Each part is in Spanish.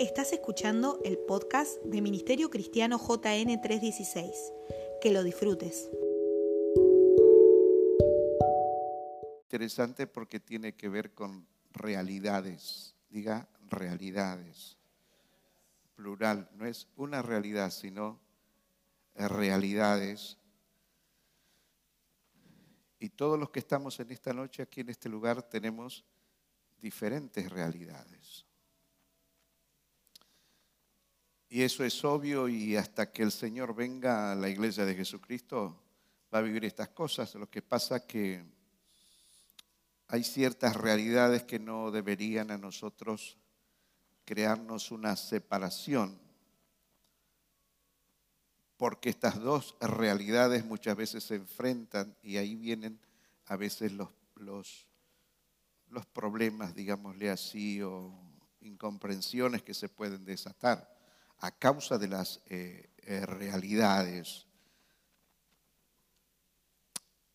Estás escuchando el podcast de Ministerio Cristiano JN 316. Que lo disfrutes. Interesante porque tiene que ver con realidades. Diga realidades. Plural. No es una realidad, sino realidades. Y todos los que estamos en esta noche aquí en este lugar tenemos diferentes realidades. Y eso es obvio y hasta que el Señor venga a la iglesia de Jesucristo va a vivir estas cosas. Lo que pasa que hay ciertas realidades que no deberían a nosotros crearnos una separación, porque estas dos realidades muchas veces se enfrentan y ahí vienen a veces los, los, los problemas, digámosle así, o incomprensiones que se pueden desatar a causa de las eh, eh, realidades.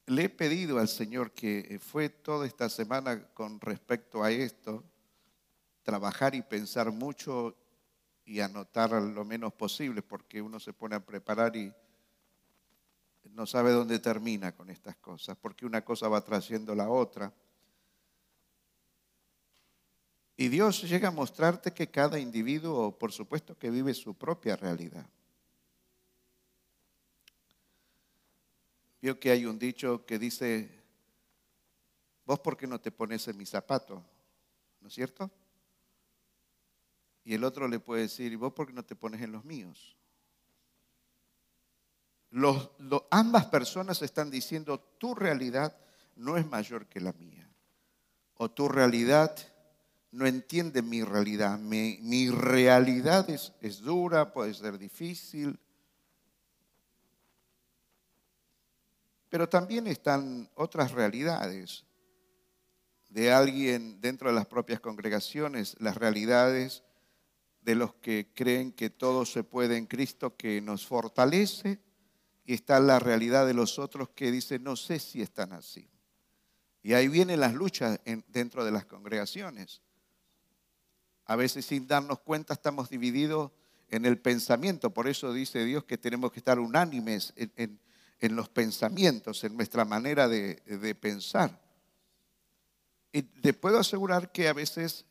Le he pedido al Señor que eh, fue toda esta semana con respecto a esto, trabajar y pensar mucho y anotar lo menos posible, porque uno se pone a preparar y no sabe dónde termina con estas cosas, porque una cosa va trayendo la otra. Y Dios llega a mostrarte que cada individuo, por supuesto, que vive su propia realidad. Vio que hay un dicho que dice, vos por qué no te pones en mi zapato, ¿no es cierto? Y el otro le puede decir, ¿y vos por qué no te pones en los míos? ambas personas están diciendo, tu realidad no es mayor que la mía. O tu realidad no entiende mi realidad. Mi, realidad es, dura, puede ser difícil. Pero también están otras realidades de alguien dentro de las propias congregaciones, las realidades de los que creen que todo se puede en Cristo que nos fortalece y está la realidad de los otros que dicen no sé si están así. Y ahí vienen las luchas dentro de las congregaciones. A veces sin darnos cuenta estamos divididos en el pensamiento. Por eso dice Dios que tenemos que estar unánimes en, los pensamientos, en nuestra manera de, de pensar. Y te puedo asegurar que a veces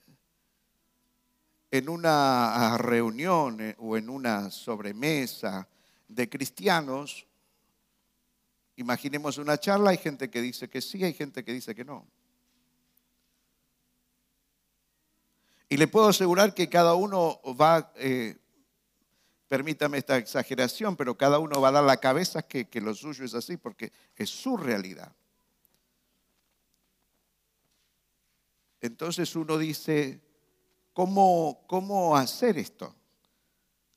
en una reunión eh, o en una sobremesa de cristianos, imaginemos una charla, hay gente que dice que sí, hay gente que dice que no. Y le puedo asegurar que cada uno va, eh, permítame esta exageración, pero cada uno va a dar la cabeza que, lo suyo es así, porque es su realidad. Entonces uno dice, ¿cómo, cómo hacer esto?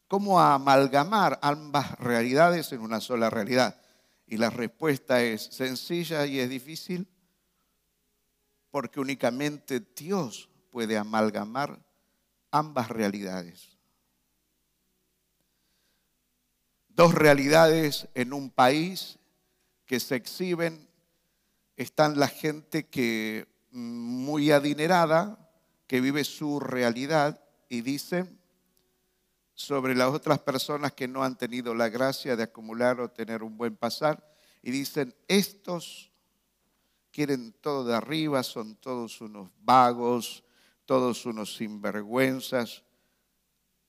¿Cómo amalgamar ambas realidades en una sola realidad? Y la respuesta es sencilla y es difícil, porque únicamente Dios puede amalgamar ambas realidades. Dos realidades en un país que se exhiben. Están la gente que muy adinerada, que vive su realidad y dice sobre las otras personas que no han tenido la gracia de acumular o tener un buen pasar y dicen, estos quieren todo de arriba, son todos unos vagos, todos unos sinvergüenzas,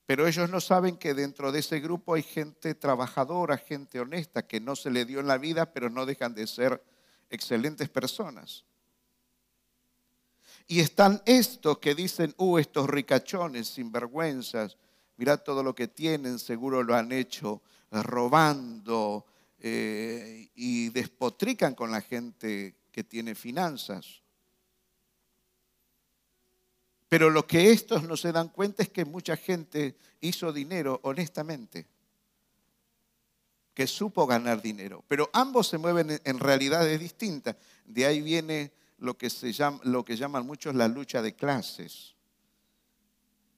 pero ellos no saben que dentro de ese grupo hay gente trabajadora, gente honesta, que no se le dio en la vida, pero no dejan de ser excelentes personas. Y están estos que dicen, uh, estos ricachones, sinvergüenzas, mira todo lo que tienen, seguro lo han hecho robando eh, y despotrican con la gente que tiene finanzas. Pero lo que estos no se dan cuenta es que mucha gente hizo dinero honestamente, que supo ganar dinero. Pero ambos se mueven en realidades distintas. De ahí viene lo que, se llama, lo que llaman muchos la lucha de clases.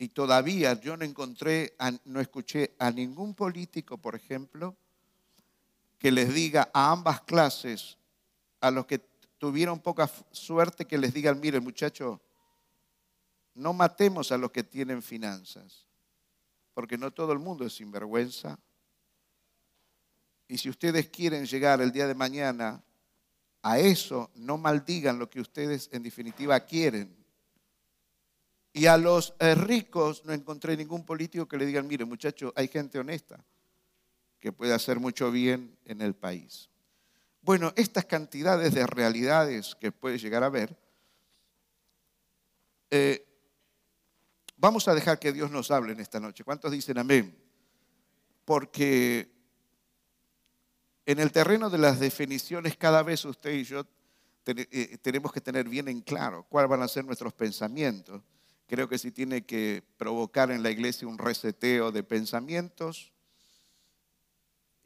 Y todavía yo no encontré, no escuché a ningún político, por ejemplo, que les diga a ambas clases, a los que tuvieron poca suerte, que les digan, mire muchachos, no matemos a los que tienen finanzas. porque no todo el mundo es sinvergüenza. Y si ustedes quieren llegar el día de mañana a eso, no maldigan lo que ustedes en definitiva quieren. Y a los eh, ricos no encontré ningún político que le digan, mire muchachos, hay gente honesta que puede hacer mucho bien en el país. Bueno, estas cantidades de realidades que puede llegar a ver, vamos a dejar que Dios nos hable en esta noche. ¿Cuántos dicen amén? Porque en el terreno de las definiciones, cada vez usted y yo eh, tenemos que tener bien en claro cuáles van a ser nuestros pensamientos. Creo que si tiene que provocar en la iglesia un reseteo de pensamientos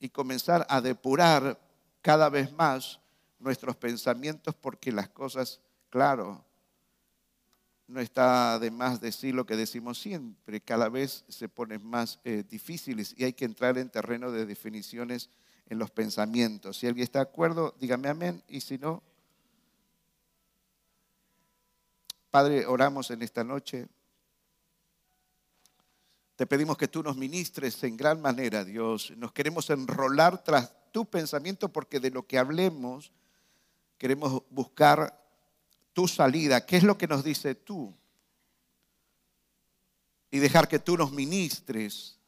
y comenzar a depurar cada vez más nuestros pensamientos porque las cosas, claro, no está de más decir lo que decimos siempre, cada vez se ponen más eh, difíciles y hay que entrar en terreno de definiciones en los pensamientos. Si alguien está de acuerdo, dígame amén y si no, Padre, oramos en esta noche. Te pedimos que tú nos ministres en gran manera, Dios. Nos queremos enrolar tras tu pensamiento porque de lo que hablemos queremos buscar tu salida. ¿Qué es lo que nos dice tú? Y dejar que tú nos ministres.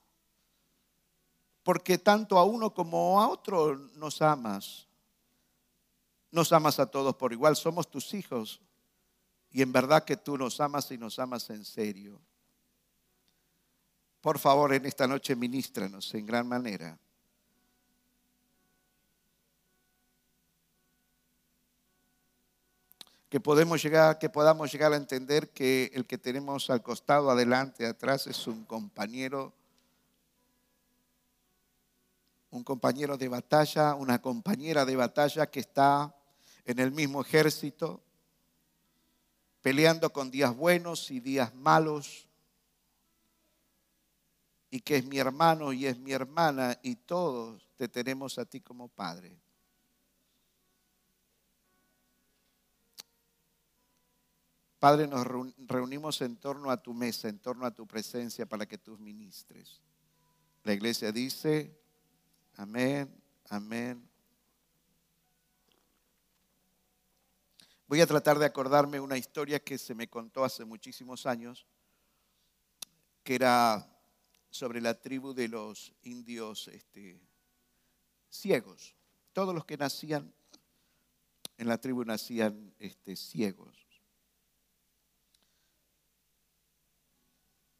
Porque tanto a uno como a otro nos amas. Nos amas a todos por igual. Somos tus hijos. Y en verdad que tú nos amas y nos amas en serio. Por favor, en esta noche ministranos en gran manera. Que, podemos llegar, que podamos llegar a entender que el que tenemos al costado, adelante, atrás, es un compañero, un compañero de batalla, una compañera de batalla que está en el mismo ejército, peleando con días buenos y días malos, y que es mi hermano y es mi hermana, y todos te tenemos a ti como Padre. Padre, nos reunimos en torno a tu mesa, en torno a tu presencia para que tú ministres. La iglesia dice, amén, amén, Voy a tratar de acordarme una historia que se me contó hace muchísimos años, que era sobre la tribu de los indios este, ciegos. Todos los que nacían en la tribu nacían este, ciegos.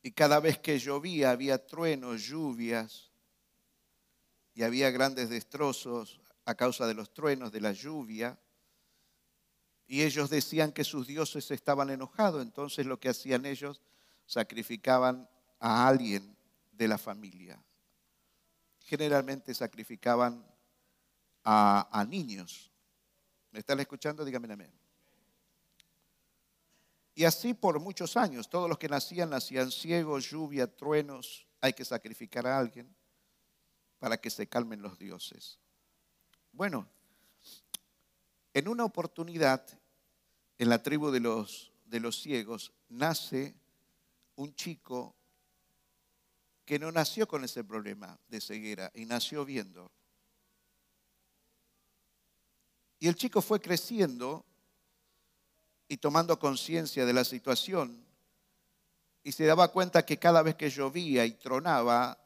Y cada vez que llovía había truenos, lluvias, y había grandes destrozos a causa de los truenos, de la lluvia. Y ellos decían que sus dioses estaban enojados, entonces lo que hacían ellos, sacrificaban a alguien de la familia. Generalmente sacrificaban a, niños. ¿Me están escuchando? Díganme amén. Y así por muchos años, todos los que nacían, nacían ciegos, lluvia, truenos, hay que sacrificar a alguien para que se calmen los dioses. Bueno, en una oportunidad, en la tribu de los, de los ciegos, nace un chico que no nació con ese problema de ceguera y nació viendo. Y el chico fue creciendo y tomando conciencia de la situación y se daba cuenta que cada vez que llovía y tronaba,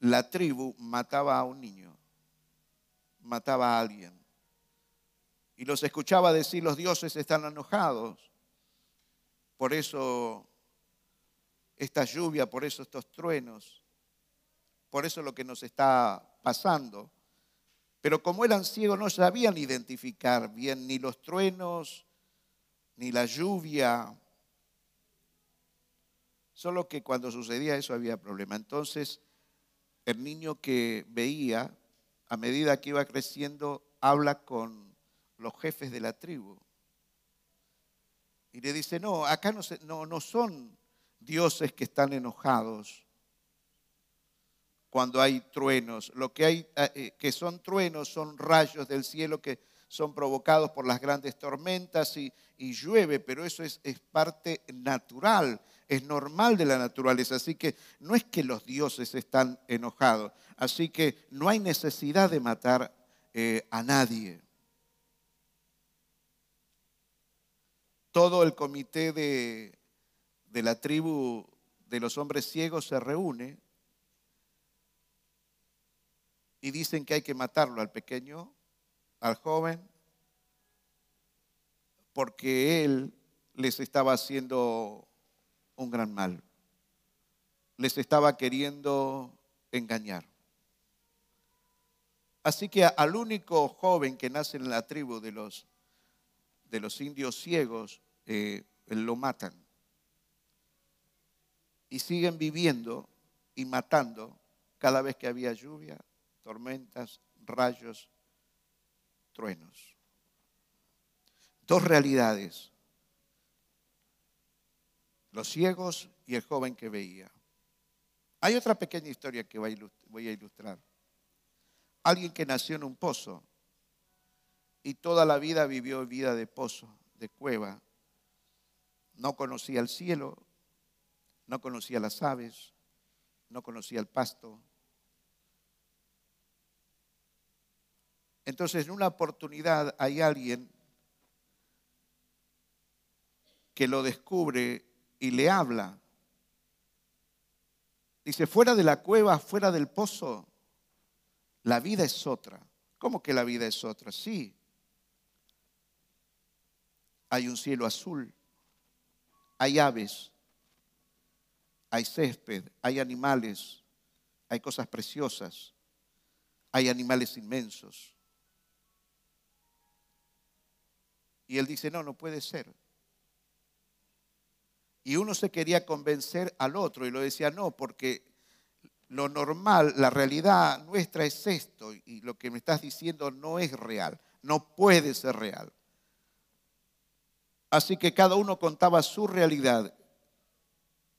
la tribu mataba a un niño, mataba a alguien. Y los escuchaba decir, los dioses están enojados. Por eso esta lluvia, por eso estos truenos, por eso lo que nos está pasando. Pero como eran ciegos no sabían identificar bien ni los truenos, ni la lluvia. Solo que cuando sucedía eso había problema. Entonces el niño que veía, a medida que iba creciendo, habla con los jefes de la tribu. Y le dice, no, acá no, no, son dioses que están enojados cuando hay truenos. Lo que hay eh, eh, que son truenos son rayos del cielo que son provocados por las grandes tormentas y, llueve, pero eso es, parte natural, es normal de la naturaleza. Así que no es que los dioses están enojados, así que no hay necesidad de matar eh, a nadie. Todo el comité de, de la tribu de los hombres ciegos se reúne y dicen que hay que matarlo al pequeño, al joven, porque él les estaba haciendo un gran mal. Les estaba queriendo engañar. Así que al único joven que nace en la tribu de los, de los indios ciegos, eh, lo matan. Y siguen viviendo y matando cada vez que había lluvia, tormentas, rayos, truenos. Dos realidades. Los ciegos y el joven que veía. Hay otra pequeña historia que voy a ilustrar. Alguien que nació en un pozo y toda la vida vivió vida de pozo, de cueva. No conocía el cielo, no conocía las aves, no conocía el pasto. Entonces, en una oportunidad hay alguien que lo descubre y le habla. Dice, fuera de la cueva, fuera del pozo, la vida es otra. ¿Cómo que la vida es otra? Sí. Hay un cielo azul, hay aves, hay césped, hay animales, hay cosas preciosas, hay animales inmensos. Y él dice, no, no puede ser. Y uno se quería convencer al otro y lo decía, no, porque lo normal, la realidad nuestra es esto y lo que me estás diciendo no es real, no puede ser real. Así que cada uno contaba su realidad.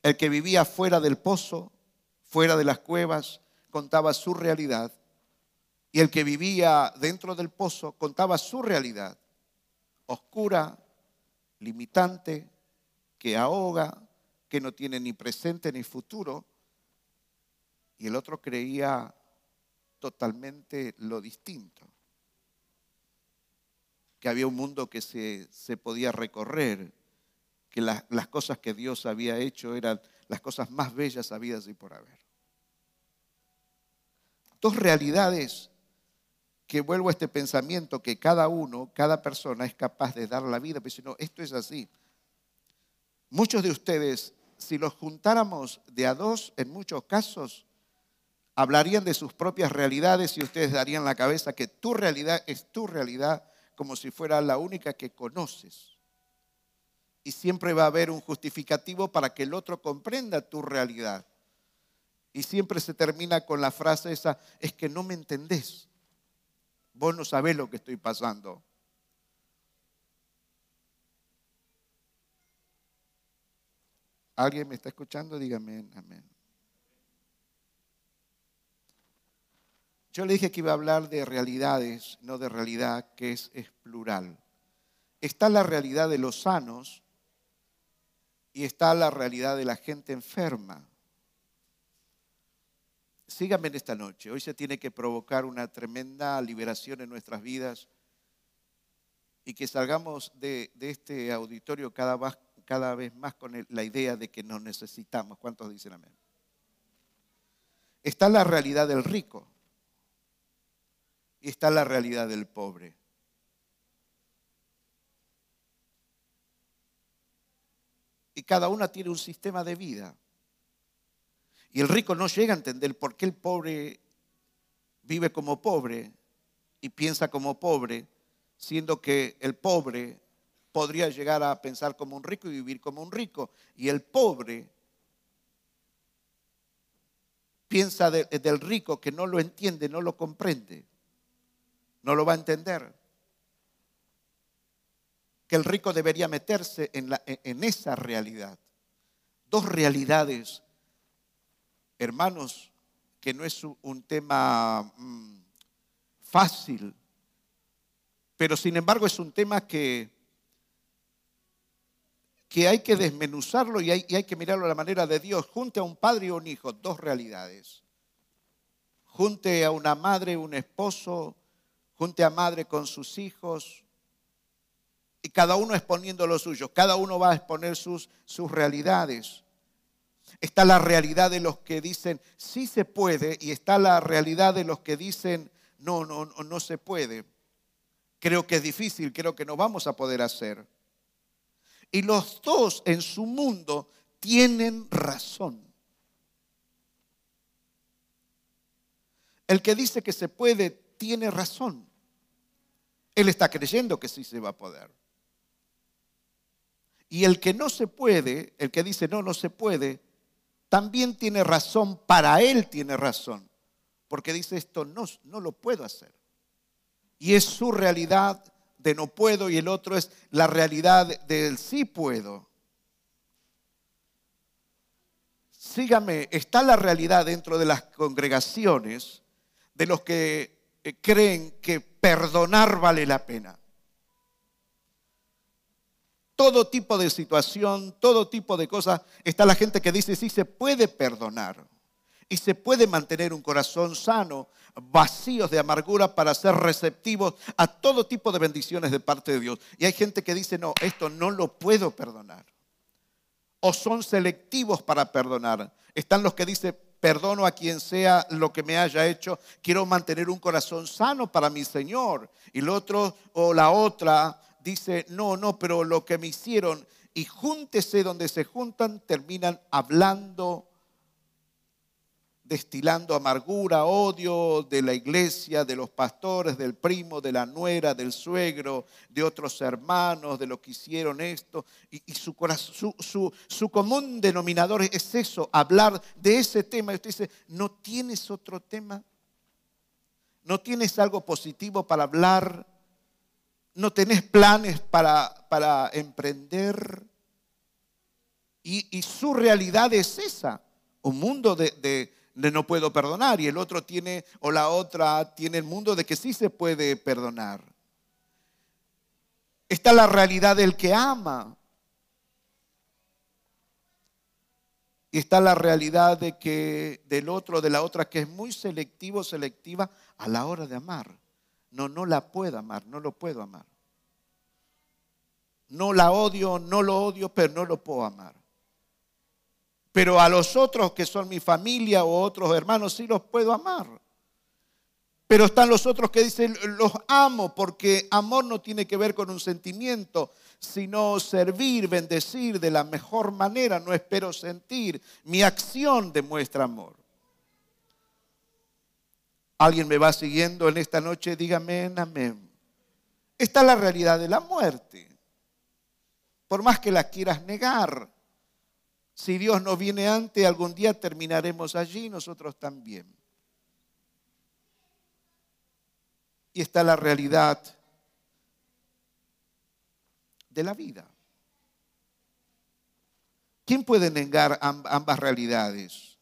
El que vivía fuera del pozo, fuera de las cuevas, contaba su realidad. Y el que vivía dentro del pozo contaba su realidad, oscura, limitante, que ahoga, que no tiene ni presente ni futuro y el otro creía totalmente lo distinto. Que había un mundo que se, podía recorrer, que las cosas que Dios había hecho eran las cosas más bellas habidas y por haber. Dos realidades que vuelvo a este pensamiento que cada uno, cada persona es capaz de dar la vida, pero si no, esto es así. Muchos de ustedes, si los juntáramos de a dos, en muchos casos, hablarían de sus propias realidades y ustedes darían la cabeza que tu realidad es tu realidad como si fuera la única que conoces. Y siempre va a haber un justificativo para que el otro comprenda tu realidad. Y siempre se termina con la frase esa, es que no me entendés. Vos no sabés lo que estoy pasando. ¿Alguien me está escuchando? Dígame amén. Yo le dije que iba a hablar de realidades, no de realidad, que es, es plural. Está la realidad de los sanos y está la realidad de la gente enferma. Síganme en esta noche. Hoy se tiene que provocar una tremenda liberación en nuestras vidas y que salgamos de, este auditorio cada, cada, vez más con la idea de que nos necesitamos. ¿Cuántos dicen amén? Está la realidad del rico y está la realidad del pobre. Y cada una tiene un sistema de vida. Y el rico no llega a entender por qué el pobre vive como pobre y piensa como pobre, siendo que el pobre podría llegar a pensar como un rico y vivir como un rico. Y el pobre piensa del rico que no lo entiende, no lo comprende no lo va a entender. Que el rico debería meterse en, en esa realidad. Dos realidades, hermanos, que no es un tema mm, fácil Pero sin embargo es un tema que, que hay que desmenuzarlo y hay, y que mirarlo a la manera de Dios. Junte a un padre y un hijo, dos realidades. Junte a una madre, un esposo, junte a madre con sus hijos, y cada uno exponiendo lo suyo, cada uno va a exponer sus, sus realidades. Está la realidad de los que dicen sí se puede y está la realidad de los que dicen no, no, no, no se puede. Creo que es difícil, creo que no vamos a poder hacer. Y los dos en su mundo tienen razón. El que dice que se puede tiene razón. Él está creyendo que sí se va a poder. Y el que no se puede, el que dice no, no se puede, también tiene razón, para él tiene razón, porque dice esto no, no lo puedo hacer. Y es su realidad de no puedo y el otro es la realidad del sí puedo. Sígame, está la realidad dentro de las congregaciones de los que eh, creen que perdonar vale la pena todo tipo de situación, todo tipo de cosas. Está la gente que dice, sí, se puede perdonar y se puede mantener un corazón sano, vacíos de amargura para ser receptivos a todo tipo de bendiciones de parte de Dios. Y hay gente que dice, no, esto no lo puedo perdonar. O son selectivos para perdonar. Están los que dicen, perdono a quien sea lo que me haya hecho, quiero mantener un corazón sano para mi Señor. Y el otro o la otra dice, no, no, pero lo que me hicieron, y júntese donde se juntan, terminan hablando, destilando amargura, odio de la iglesia, de los pastores, del primo, de la nuera, del suegro, de otros hermanos, de lo que hicieron esto. Y, su, su, común denominador es eso, hablar de ese tema. Y usted dice, ¿no tienes otro tema? ¿No tienes algo positivo para hablar? No tenés planes para, emprender. Y, su realidad es esa, un mundo de, de, no puedo perdonar y el otro tiene, o la otra tiene el mundo de que sí se puede perdonar. Está la realidad del que ama. Y está la realidad de que del otro, de la otra, que es muy selectivo, selectiva a la hora de amar. No, no la puedo amar, no lo puedo amar. No la odio, no lo odio, pero no lo puedo amar. Pero a los otros que son mi familia o otros hermanos sí los puedo amar. Pero están los otros que dicen, los amo, porque amor no tiene que ver con un sentimiento, sino servir, bendecir de la mejor manera. No espero sentir. Mi acción demuestra amor. ¿Alguien me va siguiendo en esta noche? Dígame amén. Esta es la realidad de la muerte. Por más que la quieras negar. Si Dios no viene antes, algún día terminaremos allí, nosotros también. Y está la realidad de la vida. ¿Quién puede negar ambas realidades?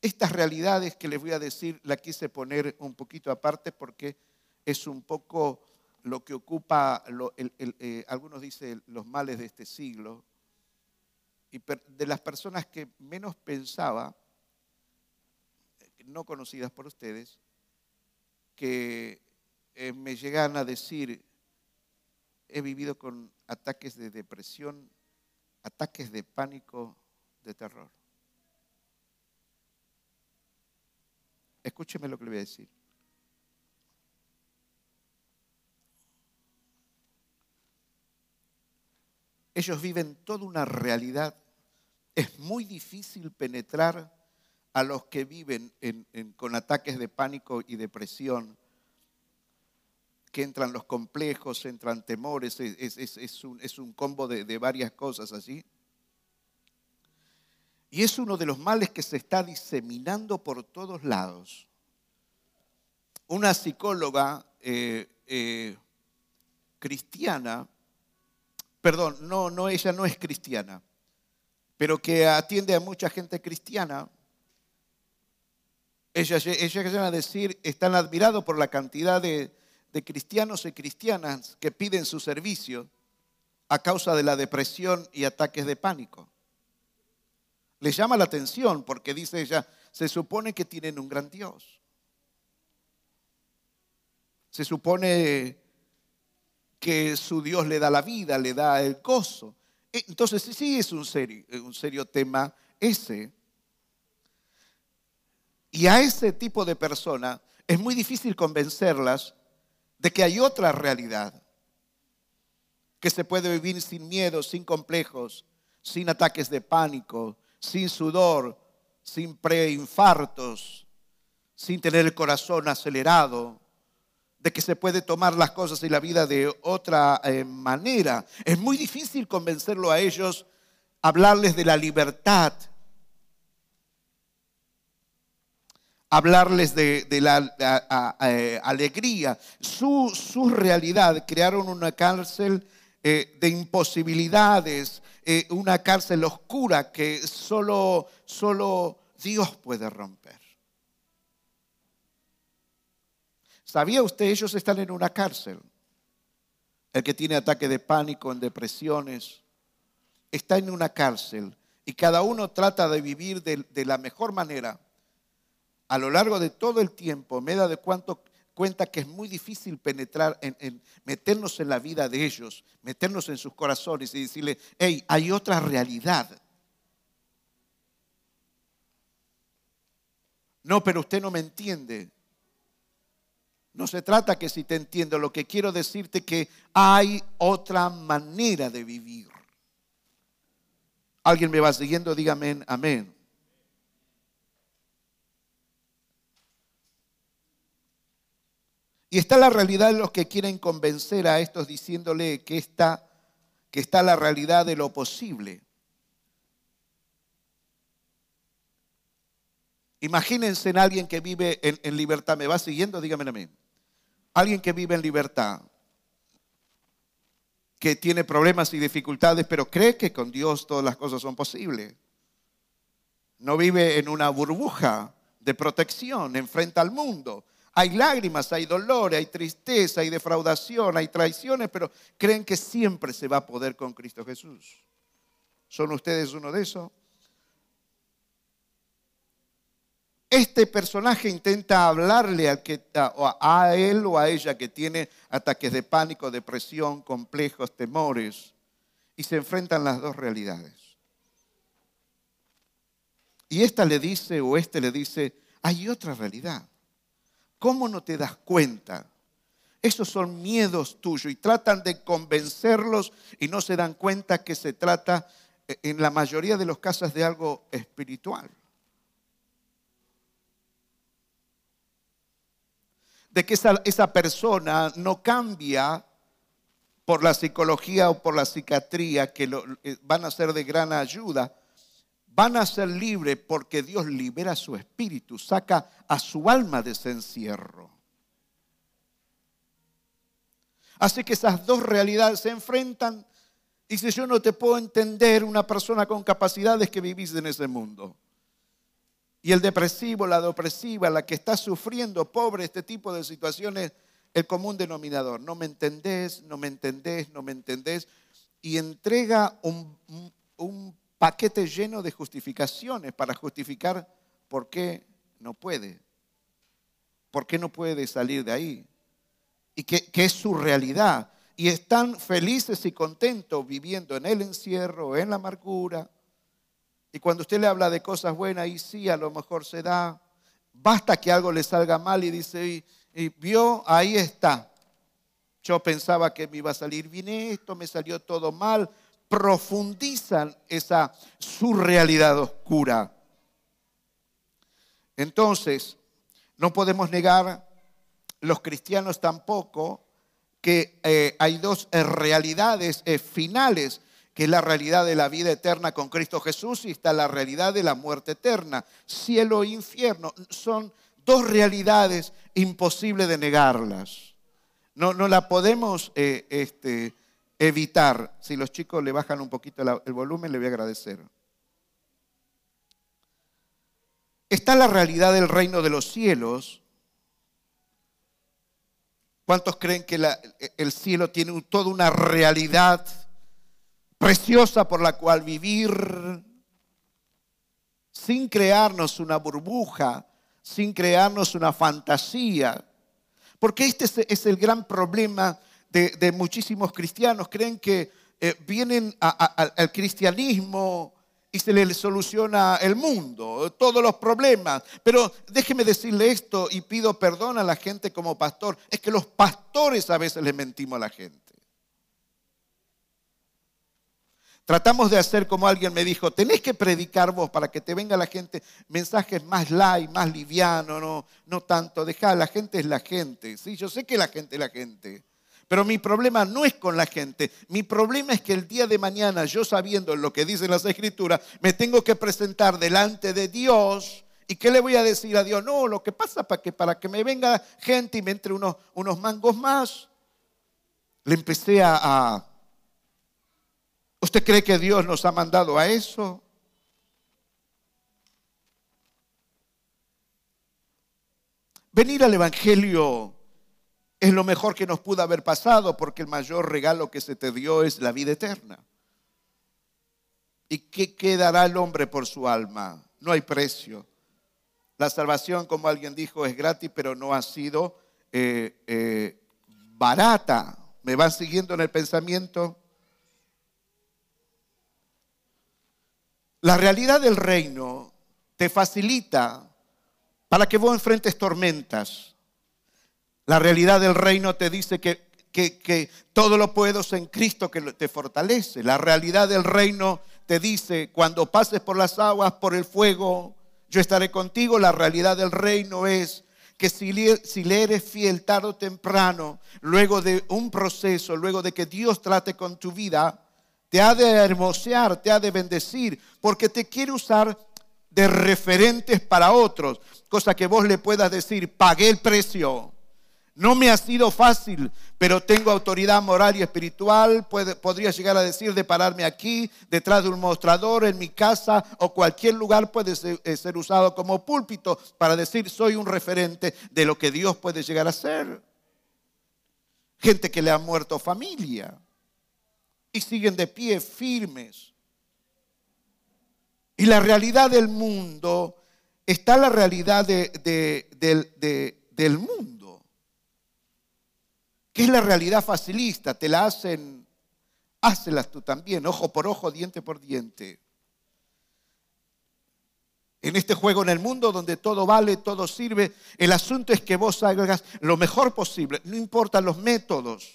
Estas realidades que les voy a decir la quise poner un poquito aparte porque es un poco lo que ocupa, eh, algunos dicen, los males de este siglo. Y de las personas que menos pensaba, no conocidas por ustedes, que eh, me llegan a decir, he vivido con ataques de depresión, ataques de pánico, de terror. Escúcheme lo que le voy a decir. Ellos viven toda una realidad. Es muy difícil penetrar a los que viven con ataques de pánico y depresión, que entran los complejos, entran temores, es, un, combo de, de varias cosas así. Y es uno de los males que se está diseminando por todos lados. Una psicóloga eh, eh, cristiana, perdón, no, no, ella no es cristiana, pero que atiende a mucha gente cristiana, ella, ella a decir, están admirados por la cantidad de cristianos y cristianas que piden su servicio a causa de la depresión y ataques de pánico. Les llama la atención porque dice ella, se supone que tienen un gran Dios. Se supone que su Dios le da la vida, le da el gozo. E, entonces sí es un serio, un serio tema ese. Y a ese tipo de persona es muy difícil convencerlas de que hay otra realidad, que se puede vivir sin miedo, sin complejos, sin ataques de pánico, sin sudor, sin preinfartos, sin tener el corazón acelerado, de que se puede tomar las cosas y la vida de otra eh, manera. Es muy difícil convencerlo a ellos, hablarles de la libertad, hablarles de, la eh, alegría. Su, realidad crearon una cárcel eh, de imposibilidades, eh, una cárcel oscura que solo, solo Dios puede romper. ¿Sabía usted? Ellos están en una cárcel. El que tiene ataque de pánico, en depresiones, está en una cárcel y cada uno trata de vivir de la mejor manera a lo largo de todo el tiempo me da de cuánto cuenta que es muy difícil penetrar, en, meternos en la vida de ellos, meternos en sus corazones y decirle, hey, hay otra realidad. No, pero usted no me entiende. No se trata que si te entiendo, lo que quiero decirte que hay otra manera de vivir. ¿Alguien me va siguiendo? Dígame amén. Y está la realidad de los que quieren convencer a estos diciéndole que está, que está la realidad de lo posible. Imagínense en alguien que vive en, libertad. ¿Me va siguiendo? Dígame a mí. Alguien que vive en libertad, que tiene problemas y dificultades, pero cree que con Dios todas las cosas son posibles. No vive en una burbuja de protección, enfrenta al mundo hay lágrimas, hay dolor, hay tristeza, hay defraudación, hay traiciones, pero creen que siempre se va a poder con Cristo Jesús. ¿Son ustedes uno de esos? Este personaje intenta hablarle a, a, él o a ella que tiene ataques de pánico, depresión, complejos, temores, y se enfrentan las dos realidades. Y esta le dice o este le dice, hay otra realidad. ¿Cómo no te das cuenta? Esos son miedos tuyos y tratan de convencerlos y no se dan cuenta que se trata eh, en la mayoría de los casos de algo espiritual. De que esa, esa persona no cambia por la psicología o por la psiquiatría, que eh, van a ser de gran ayuda, van a ser libres porque Dios libera su espíritu, saca a su alma de ese encierro. Así que esas dos realidades se enfrentan y si yo no te puedo entender una persona con capacidades que vivís en ese mundo. Y el depresivo, la depresiva, la que está sufriendo, pobre, este tipo de situaciones, el común denominador. No me entendés, no me entendés, no me entendés. Y entrega un, un paquete lleno de justificaciones para justificar por qué no puede, por qué no puede salir de ahí y que, es su realidad. Y están felices y contentos viviendo en el encierro, en la amargura. Y cuando usted le habla de cosas buenas, y sí, a lo mejor se da. Basta que algo le salga mal y dice, y, vio, ahí está. Yo pensaba que me iba a salir bien esto, me salió todo mal, profundizan esa su realidad oscura. Entonces, no podemos negar los cristianos tampoco que eh, hay dos eh, realidades eh, finales, que es la realidad de la vida eterna con Cristo Jesús y está la realidad de la muerte eterna. Cielo e infierno son dos realidades imposibles de negarlas. No, no la podemos este, evitar. Si los chicos le bajan un poquito el volumen, le voy a agradecer. Está la realidad del reino de los cielos, ¿Cuántos creen que el cielo tiene toda una realidad preciosa por la cual vivir sin crearnos una burbuja, sin crearnos una fantasía? Porque este es, el gran problema de, muchísimos cristianos. Creen que eh, vienen al cristianismo y se le soluciona el mundo, todos los problemas. Pero déjeme decirle esto y pido perdón a la gente como pastor, es que los pastores a veces le mentimos a la gente. Tratamos de hacer como alguien me dijo, tenés que predicar vos para que te venga la gente mensajes más light, más liviano, no, no tanto, deja, la gente es la gente. Sí, yo sé que la gente es la gente. Pero mi problema no es con la gente. Mi problema es que el día de mañana, yo sabiendo lo que dicen las escrituras, me tengo que presentar delante de Dios. ¿Y qué le voy a decir a Dios? No, lo que pasa para que, para que me venga gente y me entre unos, unos mangos más. Le empecé a... ¿Usted cree que Dios nos ha mandado a eso? Venir al Evangelio es lo mejor que nos pudo haber pasado porque el mayor regalo que se te dio es la vida eterna. ¿Y qué quedará el hombre por su alma? No hay precio. La salvación, como alguien dijo, es gratis, pero no ha sido eh, eh, barata. ¿Me van siguiendo en el pensamiento? La realidad del reino te facilita para que vos enfrentes tormentas. La realidad del reino te dice que, que, todo lo puedo en Cristo que te fortalece. La realidad del reino te dice, cuando pases por las aguas, por el fuego, yo estaré contigo. La realidad del reino es que si le, si le, eres fiel tarde o temprano, luego de un proceso, luego de que Dios trate con tu vida, te ha de hermosear, te ha de bendecir, porque te quiere usar de referentes para otros, cosa que vos le puedas decir, pagué el precio. No me ha sido fácil, pero tengo autoridad moral y espiritual. podría llegar a decir de pararme aquí, detrás de un mostrador, en mi casa o cualquier lugar puede ser, eh, ser usado como púlpito para decir soy un referente de lo que Dios puede llegar a ser. Gente que le ha muerto familia y siguen de pie firmes. Y la realidad del mundo está la realidad del mundo ¿Qué es la realidad facilista? Te la hacen, hácelas tú también, ojo por ojo, diente por diente. En este juego en el mundo donde todo vale, todo sirve, el asunto es que vos hagas lo mejor posible, no importa los métodos.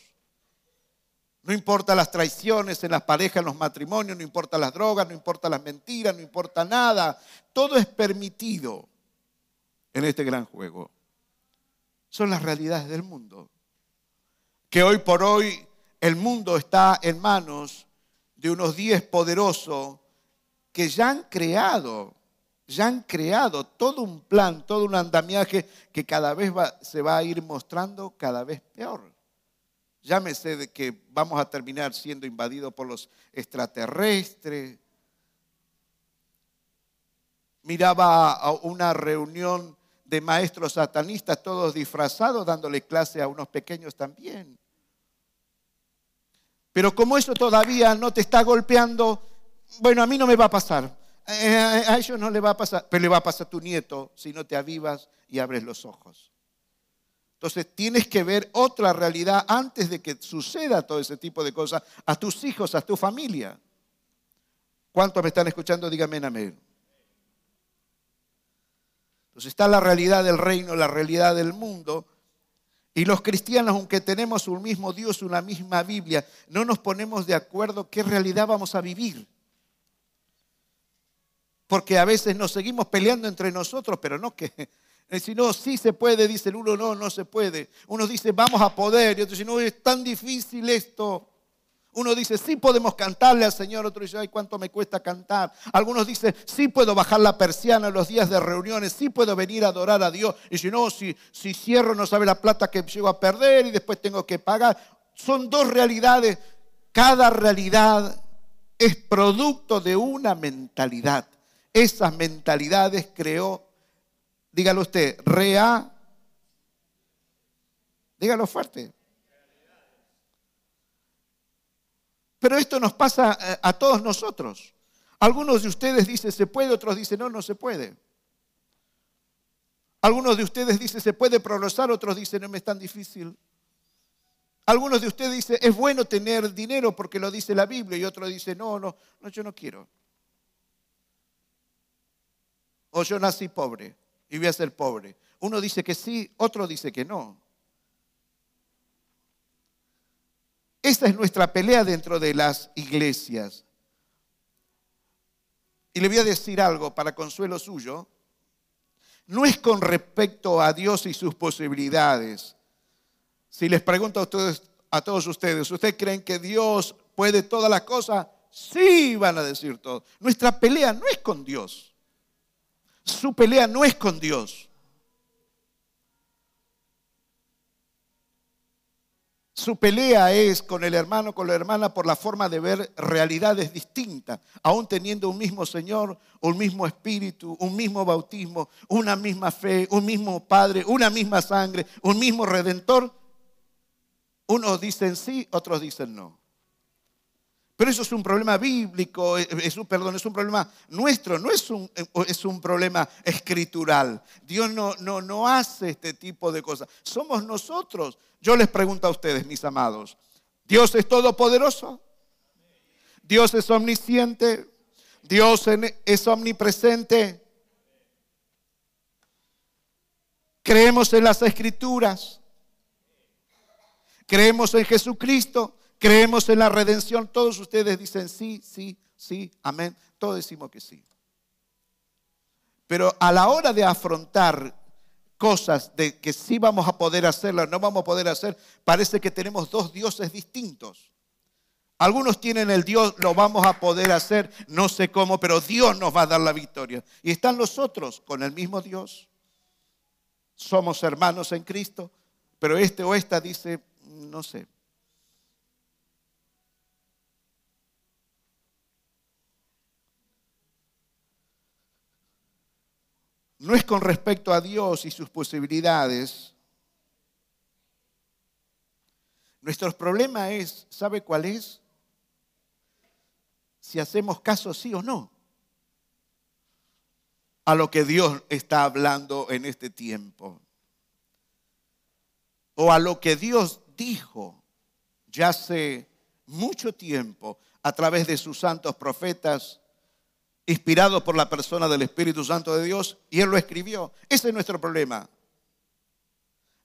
No importa las traiciones en las parejas, en los matrimonios, no importa las drogas, no importa las mentiras, no importa nada. Todo es permitido en este gran juego. Son las realidades del mundo que hoy por hoy el mundo está en manos de unos diez poderosos que ya han creado, ya han creado todo un plan, todo un andamiaje que cada vez se va a ir mostrando cada vez peor. Llámese de que vamos a terminar siendo invadidos por los extraterrestres. Miraba a una reunión de maestros satanistas, todos disfrazados, dándole clase a unos pequeños también. Pero como eso todavía no te está golpeando, bueno, a mí no me va a pasar. Eh, a ellos no le va a pasar, pero le va a pasar a tu nieto si no te avivas y abres los ojos. Entonces tienes que ver otra realidad antes de que suceda todo ese tipo de cosas a tus hijos, a tu familia. ¿Cuántos me están escuchando? Dígame amén. Entonces está la realidad del reino, la realidad del mundo, y los cristianos, aunque tenemos un mismo Dios, una misma Biblia, no nos ponemos de acuerdo qué realidad vamos a vivir. Porque a veces nos seguimos peleando entre nosotros, pero no que... Si no, sí se puede, dice el uno, no, no se puede. Uno dice, vamos a poder, y otro dice, no, es tan difícil esto. Uno dice, sí podemos cantarle al Señor, otro dice, ay, cuánto me cuesta cantar. Algunos dicen, sí puedo bajar la persiana en los días de reuniones, sí puedo venir a adorar a Dios. Y si no, si, si cierro no sabe la plata que llego a perder y después tengo que pagar. Son dos realidades. Cada realidad es producto de una mentalidad. Esas mentalidades creó, dígalo usted, rea. Dígalo fuerte. Pero esto nos pasa eh, a todos nosotros. Algunos de ustedes dicen se puede, otros dicen no, no se puede. Algunos de ustedes dicen se puede progresar, otros dicen no es tan difícil. Algunos de ustedes dicen es bueno tener dinero porque lo dice la Biblia y otros dicen no, no, no, yo no quiero. O yo nací pobre y voy a ser pobre. Uno dice que sí, otro dice que no. Esta es nuestra pelea dentro de las iglesias. Y le voy a decir algo para consuelo suyo. No es con respecto a Dios y sus posibilidades. Si les pregunto a, ustedes, a todos ustedes, ¿ustedes creen que Dios puede todas las cosas? Sí, van a decir todos. Nuestra pelea no es con Dios. Su pelea no es con Dios. Su pelea es con el hermano, con la hermana, por la forma de ver realidades distintas, aún teniendo un mismo Señor, un mismo Espíritu, un mismo bautismo, una misma fe, un mismo Padre, una misma sangre, un mismo Redentor. Unos dicen sí, otros dicen no. Pero eso es un problema bíblico, es un, perdón, es un problema nuestro, no es un, es un problema escritural. Dios no, no, no hace este tipo de cosas. Somos nosotros. Yo les pregunto a ustedes, mis amados, ¿Dios es todopoderoso? ¿Dios es omnisciente? ¿Dios es omnipresente? ¿Creemos en las escrituras? ¿Creemos en Jesucristo? Creemos en la redención. Todos ustedes dicen sí, sí, sí, amén. Todos decimos que sí. Pero a la hora de afrontar cosas de que sí vamos a poder hacerlas, no vamos a poder hacer, parece que tenemos dos dioses distintos. Algunos tienen el Dios, lo vamos a poder hacer, no sé cómo, pero Dios nos va a dar la victoria. Y están los otros con el mismo Dios. Somos hermanos en Cristo, pero este o esta dice, no sé, no es con respecto a Dios y sus posibilidades. Nuestro problema es, ¿sabe cuál es? Si hacemos caso sí o no a lo que Dios está hablando en este tiempo. O a lo que Dios dijo ya hace mucho tiempo a través de sus santos profetas inspirado por la persona del Espíritu Santo de Dios, y Él lo escribió. Ese es nuestro problema.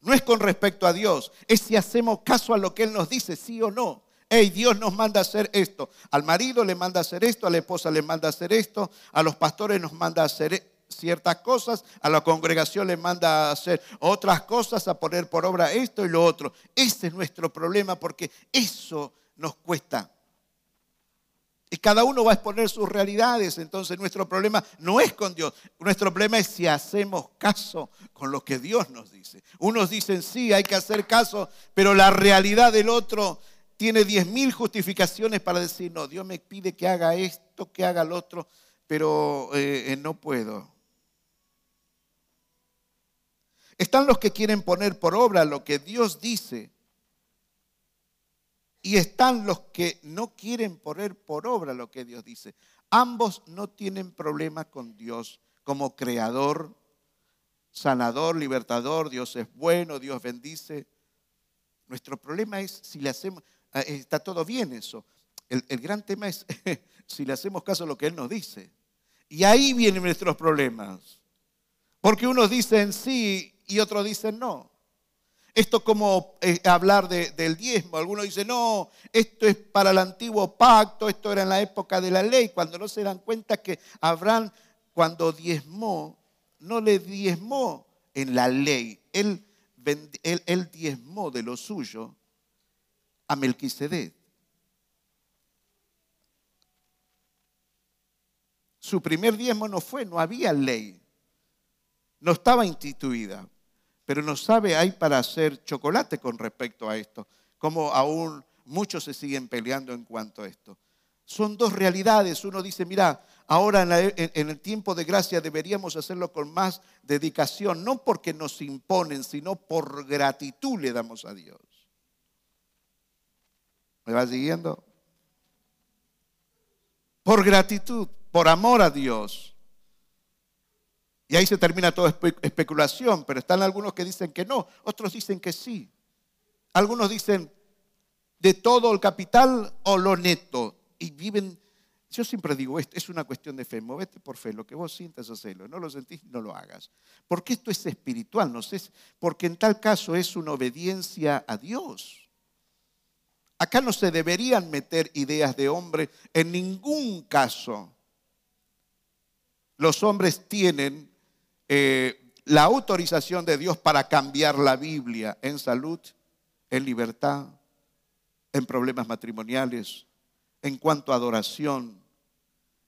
No es con respecto a Dios, es si hacemos caso a lo que Él nos dice, sí o no. Hey, Dios nos manda a hacer esto. Al marido le manda a hacer esto, a la esposa le manda a hacer esto, a los pastores nos manda a hacer ciertas cosas, a la congregación le manda a hacer otras cosas, a poner por obra esto y lo otro. Ese es nuestro problema porque eso nos cuesta y cada uno va a exponer sus realidades. Entonces nuestro problema no es con Dios. Nuestro problema es si hacemos caso con lo que Dios nos dice. Unos dicen, sí, hay que hacer caso, pero la realidad del otro tiene diez mil justificaciones para decir, no, Dios me pide que haga esto, que haga lo otro, pero eh, no puedo. Están los que quieren poner por obra lo que Dios dice y están los que no quieren poner por obra lo que Dios dice. Ambos no tienen problema con Dios como creador, sanador, libertador. Dios es bueno, Dios bendice. Nuestro problema es si le hacemos, eh, está todo bien eso. El, el gran tema es si le hacemos caso a lo que Él nos dice. Y ahí vienen nuestros problemas. Porque unos dicen sí y otros dicen no. Esto como eh, hablar del diezmo. Algunos dicen, no, esto es para el antiguo pacto, esto era en la época de la ley, cuando no se dan cuenta que Abraham, cuando diezmó, no le diezmó en la ley, él, él, diezmó de lo suyo a Melquisedec. Su primer diezmo no fue, no había ley, no estaba instituida pero no sabe hay para hacer chocolate con respecto a esto, como aún muchos se siguen peleando en cuanto a esto. Son dos realidades. Uno dice, mira, ahora en, el tiempo de gracia deberíamos hacerlo con más dedicación, no porque nos imponen, sino por gratitud le damos a Dios. ¿Me va siguiendo? Por gratitud, por amor a Dios. Y ahí se termina toda especulación, pero están algunos que dicen que no, otros dicen que sí. Algunos dicen de todo el capital o lo neto y viven yo siempre digo, es una cuestión de fe, movete por fe, lo que vos sientas, hacelo, no lo sentís, no lo hagas. Porque esto es espiritual, no sé, porque en tal caso es una obediencia a Dios. Acá no se deberían meter ideas de hombre en ningún caso. Los hombres tienen eh, la autorización de Dios para cambiar la Biblia en salud, en libertad, en problemas matrimoniales, en cuanto a adoración,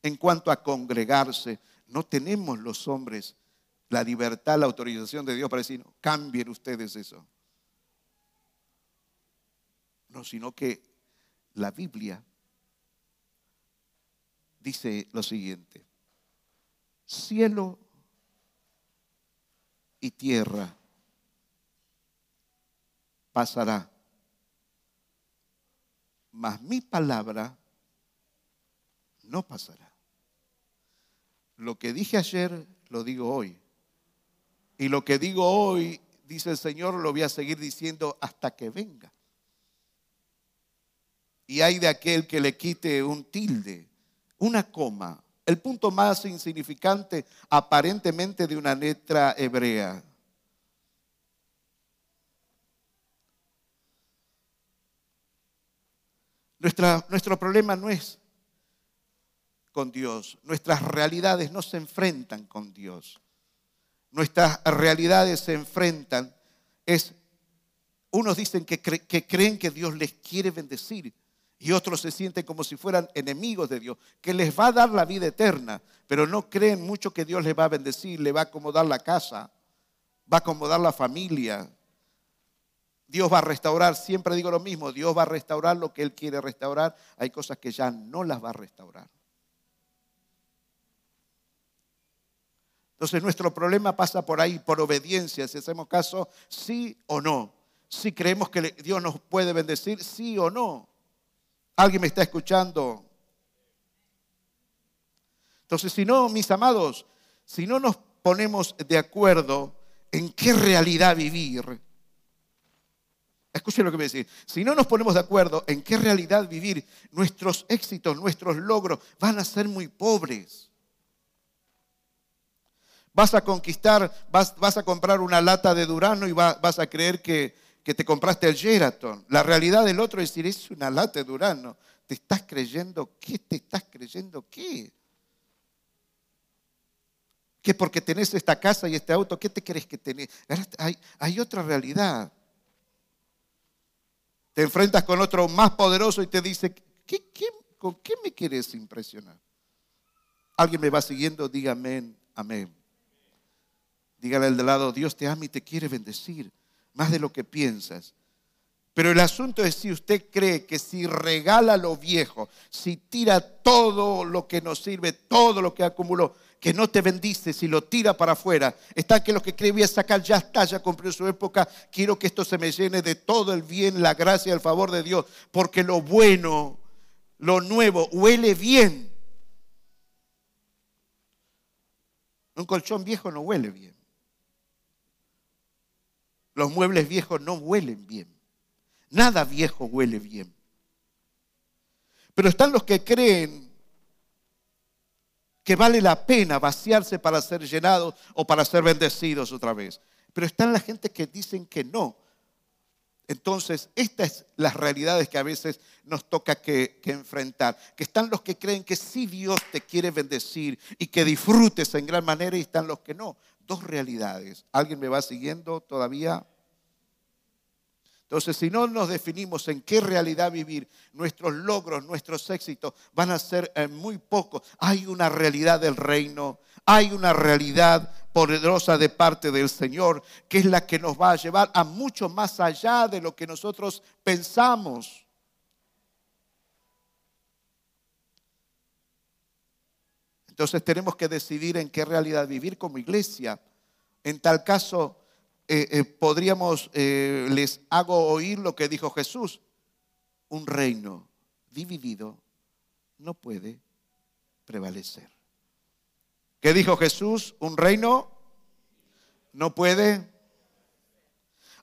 en cuanto a congregarse. No tenemos los hombres la libertad, la autorización de Dios para decir, cambien ustedes eso. No, sino que la Biblia dice lo siguiente, cielo y tierra pasará, mas mi palabra no pasará. Lo que dije ayer, lo digo hoy. Y lo que digo hoy, dice el Señor, lo voy a seguir diciendo hasta que venga. Y hay de aquel que le quite un tilde, una coma, el punto más insignificante aparentemente de una letra hebrea. Nuestra, nuestro problema no es con Dios. Nuestras realidades no se enfrentan con Dios. Nuestras realidades se enfrentan. Es, unos dicen que, que creen que Dios les quiere bendecir y otros se sienten como si fueran enemigos de Dios, que les va a dar la vida eterna, pero no creen mucho que Dios les va a bendecir, le va a acomodar la casa, va a acomodar la familia. Dios va a restaurar, siempre digo lo mismo, Dios va a restaurar lo que Él quiere restaurar. Hay cosas que ya no las va a restaurar. Entonces nuestro problema pasa por ahí, por obediencia, si hacemos caso, sí o no. Si creemos que Dios nos puede bendecir, sí o no. ¿Alguien me está escuchando? Entonces, si no, mis amados, si no nos ponemos de acuerdo en qué realidad vivir, escuchen lo que me decir, si no nos ponemos de acuerdo en qué realidad vivir, nuestros éxitos, nuestros logros van a ser muy pobres. Vas a conquistar, vas, vas a comprar una lata de Durano y vas a creer que, que te compraste el Geraton. La realidad del otro es decir, es una lata de Durano. ¿Te estás creyendo qué? ¿Te estás creyendo qué? Que porque tenés esta casa y este auto, ¿qué te crees que tenés? Hay, otra realidad. Te enfrentas con otro más poderoso y te dice, ¿qué, con qué me quieres impresionar? ¿Alguien me va siguiendo? Dígame amén. Dígale al de lado, Dios te ama y te quiere bendecir, más de lo que piensas. Pero el asunto es si usted cree que si regala lo viejo, si tira todo lo que nos sirve, todo lo que acumuló, que no te bendice, si lo tira para afuera, está que lo que cree voy a sacar, ya está, ya cumplió su época, quiero que esto se me llene de todo el bien, la gracia, el favor de Dios, porque lo bueno, lo nuevo, huele bien. Un colchón viejo no huele bien. Los muebles viejos no huelen bien. Nada viejo huele bien. Pero están los que creen que vale la pena vaciarse para ser llenados o para ser bendecidos otra vez. Pero están la gente que dicen que no. Entonces, estas son las realidades que a veces nos toca que, que, enfrentar. Que están los que creen que sí Dios te quiere bendecir y que disfrutes en gran manera y están los que no dos realidades. ¿Alguien me va siguiendo todavía? Entonces, si no nos definimos en qué realidad vivir, nuestros logros, nuestros éxitos van a ser eh, muy pocos. Hay una realidad del reino, hay una realidad poderosa de parte del Señor, que es la que nos va a llevar a mucho más allá de lo que nosotros pensamos. Entonces tenemos que decidir en qué realidad vivir como iglesia. En tal caso, eh, eh, podríamos, eh, les hago oír lo que dijo Jesús. Un reino dividido no puede prevalecer. ¿Qué dijo Jesús? Un reino no puede.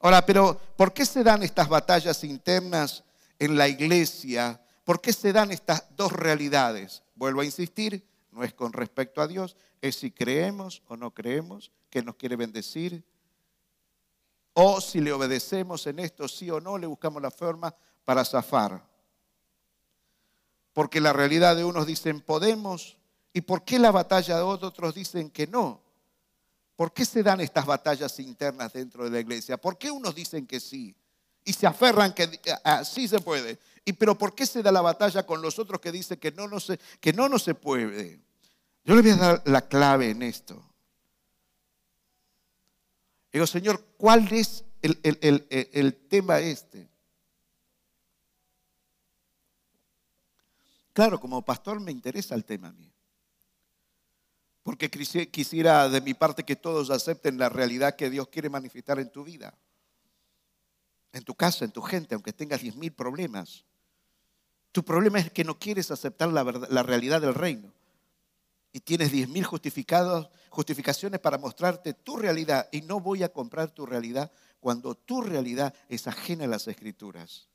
Ahora, pero ¿por qué se dan estas batallas internas en la iglesia? ¿Por qué se dan estas dos realidades? Vuelvo a insistir, no es con respecto a Dios, es si creemos o no creemos que nos quiere bendecir. O si le obedecemos en esto, sí o no, le buscamos la forma para zafar. Porque la realidad de unos dicen podemos, ¿y por qué la batalla de otros dicen que no? ¿Por qué se dan estas batallas internas dentro de la iglesia? ¿Por qué unos dicen que sí? Y se aferran que así se puede. ¿Y pero por qué se da la batalla con los otros que dicen que no, no se, que no, no se puede? Yo le voy a dar la clave en esto. Digo, Señor, ¿cuál es el, el tema este? Claro, como pastor me interesa el tema a mí porque quisiera de mi parte que todos acepten la realidad que Dios quiere manifestar en tu vida, en tu casa, en tu gente, aunque tengas diez mil problemas. Tu problema es que no quieres aceptar la, la realidad del reino y tienes diez mil justificaciones para mostrarte tu realidad y no voy a comprar tu realidad cuando tu realidad es ajena a las escrituras.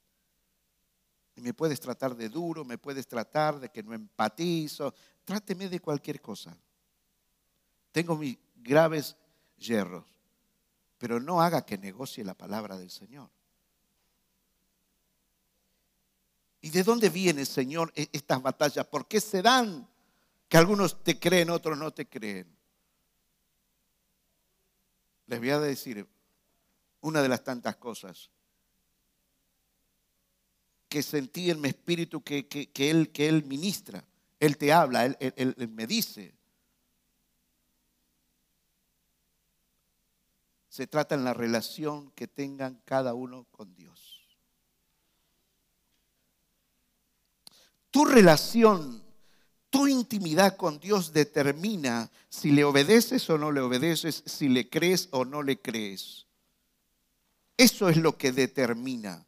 Y me puedes tratar de duro, me puedes tratar de que no empatizo, tráteme de cualquier cosa. Tengo mis graves yerros, pero no haga que negocie la palabra del Señor. ¿Y de dónde viene, Señor, e-, estas batallas? ¿Por qué se dan? Que algunos te creen, otros no te creen. Les voy a decir una de las tantas cosas que sentí en mi espíritu que, él, que él ministra. Él te habla, él me dice. se trata en la relación que tengan cada uno con Dios. Tu relación, tu intimidad con Dios determina si le obedeces o no le obedeces, si le crees o no le crees. Eso es lo que determina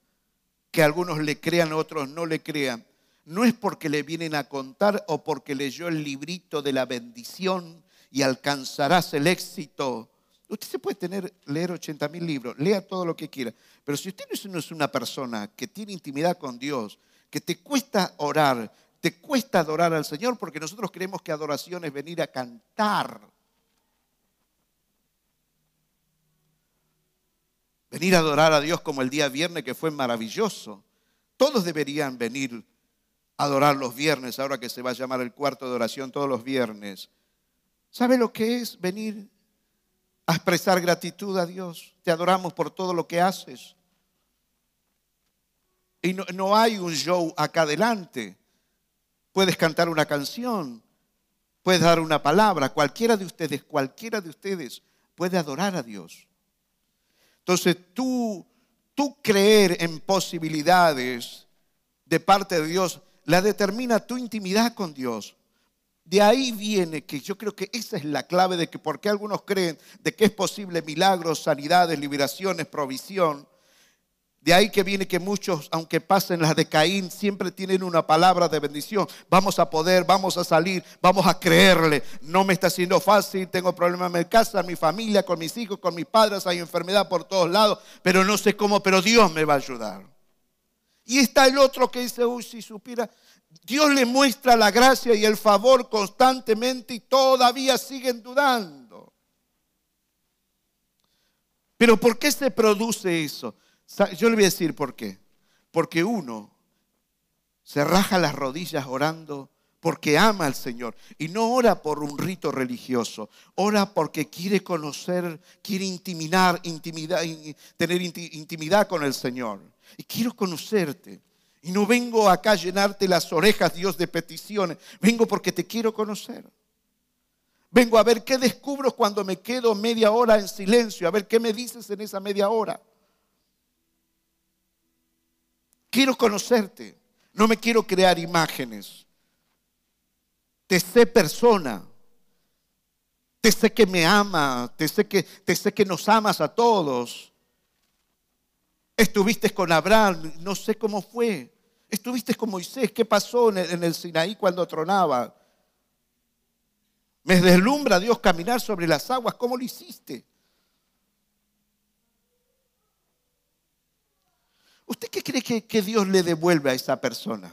que algunos le crean, otros no le crean. No es porque le vienen a contar o porque leyó el librito de la bendición y alcanzarás el éxito Usted se puede tener, leer 80 mil libros, lea todo lo que quiera, pero si usted no es una persona que tiene intimidad con Dios, que te cuesta orar, te cuesta adorar al Señor, porque nosotros creemos que adoración es venir a cantar. Venir a adorar a Dios como el día viernes que fue maravilloso. Todos deberían venir a adorar los viernes, ahora que se va a llamar el cuarto de oración todos los viernes. ¿Sabe lo que es venir a expresar gratitud a Dios. Te adoramos por todo lo que haces. Y no, hay un show acá adelante. Puedes cantar una canción, puedes dar una palabra. Cualquiera de ustedes, cualquiera de ustedes puede adorar a Dios. Entonces tú, tú creer en posibilidades de parte de Dios la determina tu intimidad con Dios. De ahí viene que yo creo que esa es la clave de que por qué algunos creen de que es posible milagros, sanidades, liberaciones, provisión. De ahí que viene que muchos, aunque pasen las de Caín, siempre tienen una palabra de bendición. Vamos a poder, vamos a salir, vamos a creerle. No me está siendo fácil, tengo problemas en mi casa, en mi familia, con mis hijos, con mis padres, hay enfermedad por todos lados, pero no sé cómo, pero Dios me va a ayudar. Y está el otro que dice, uy, si supiera, Dios le muestra la gracia y el favor constantemente y todavía siguen dudando. Pero ¿por qué se produce eso? Yo le voy a decir por qué. Porque uno se raja las rodillas orando porque ama al Señor y no ora por un rito religioso, ora porque quiere conocer, quiere intimidar, intimidad, tener intimidad con el Señor. Y quiero conocerte. Y no vengo acá a llenarte las orejas, Dios, de peticiones. Vengo porque te quiero conocer. Vengo a ver qué descubro cuando me quedo media hora en silencio, a ver qué me dices en esa media hora. Quiero conocerte. No me quiero crear imágenes. te sé persona, te sé que me ama, te sé que, te sé que nos amas a todos. Estuviste con Abraham, no sé cómo fue. Estuviste con Moisés, ¿qué pasó en el, en el Sinaí cuando tronaba? Me deslumbra Dios caminar sobre las aguas, ¿cómo lo hiciste? ¿Usted qué cree que, Dios le devuelve a esa persona?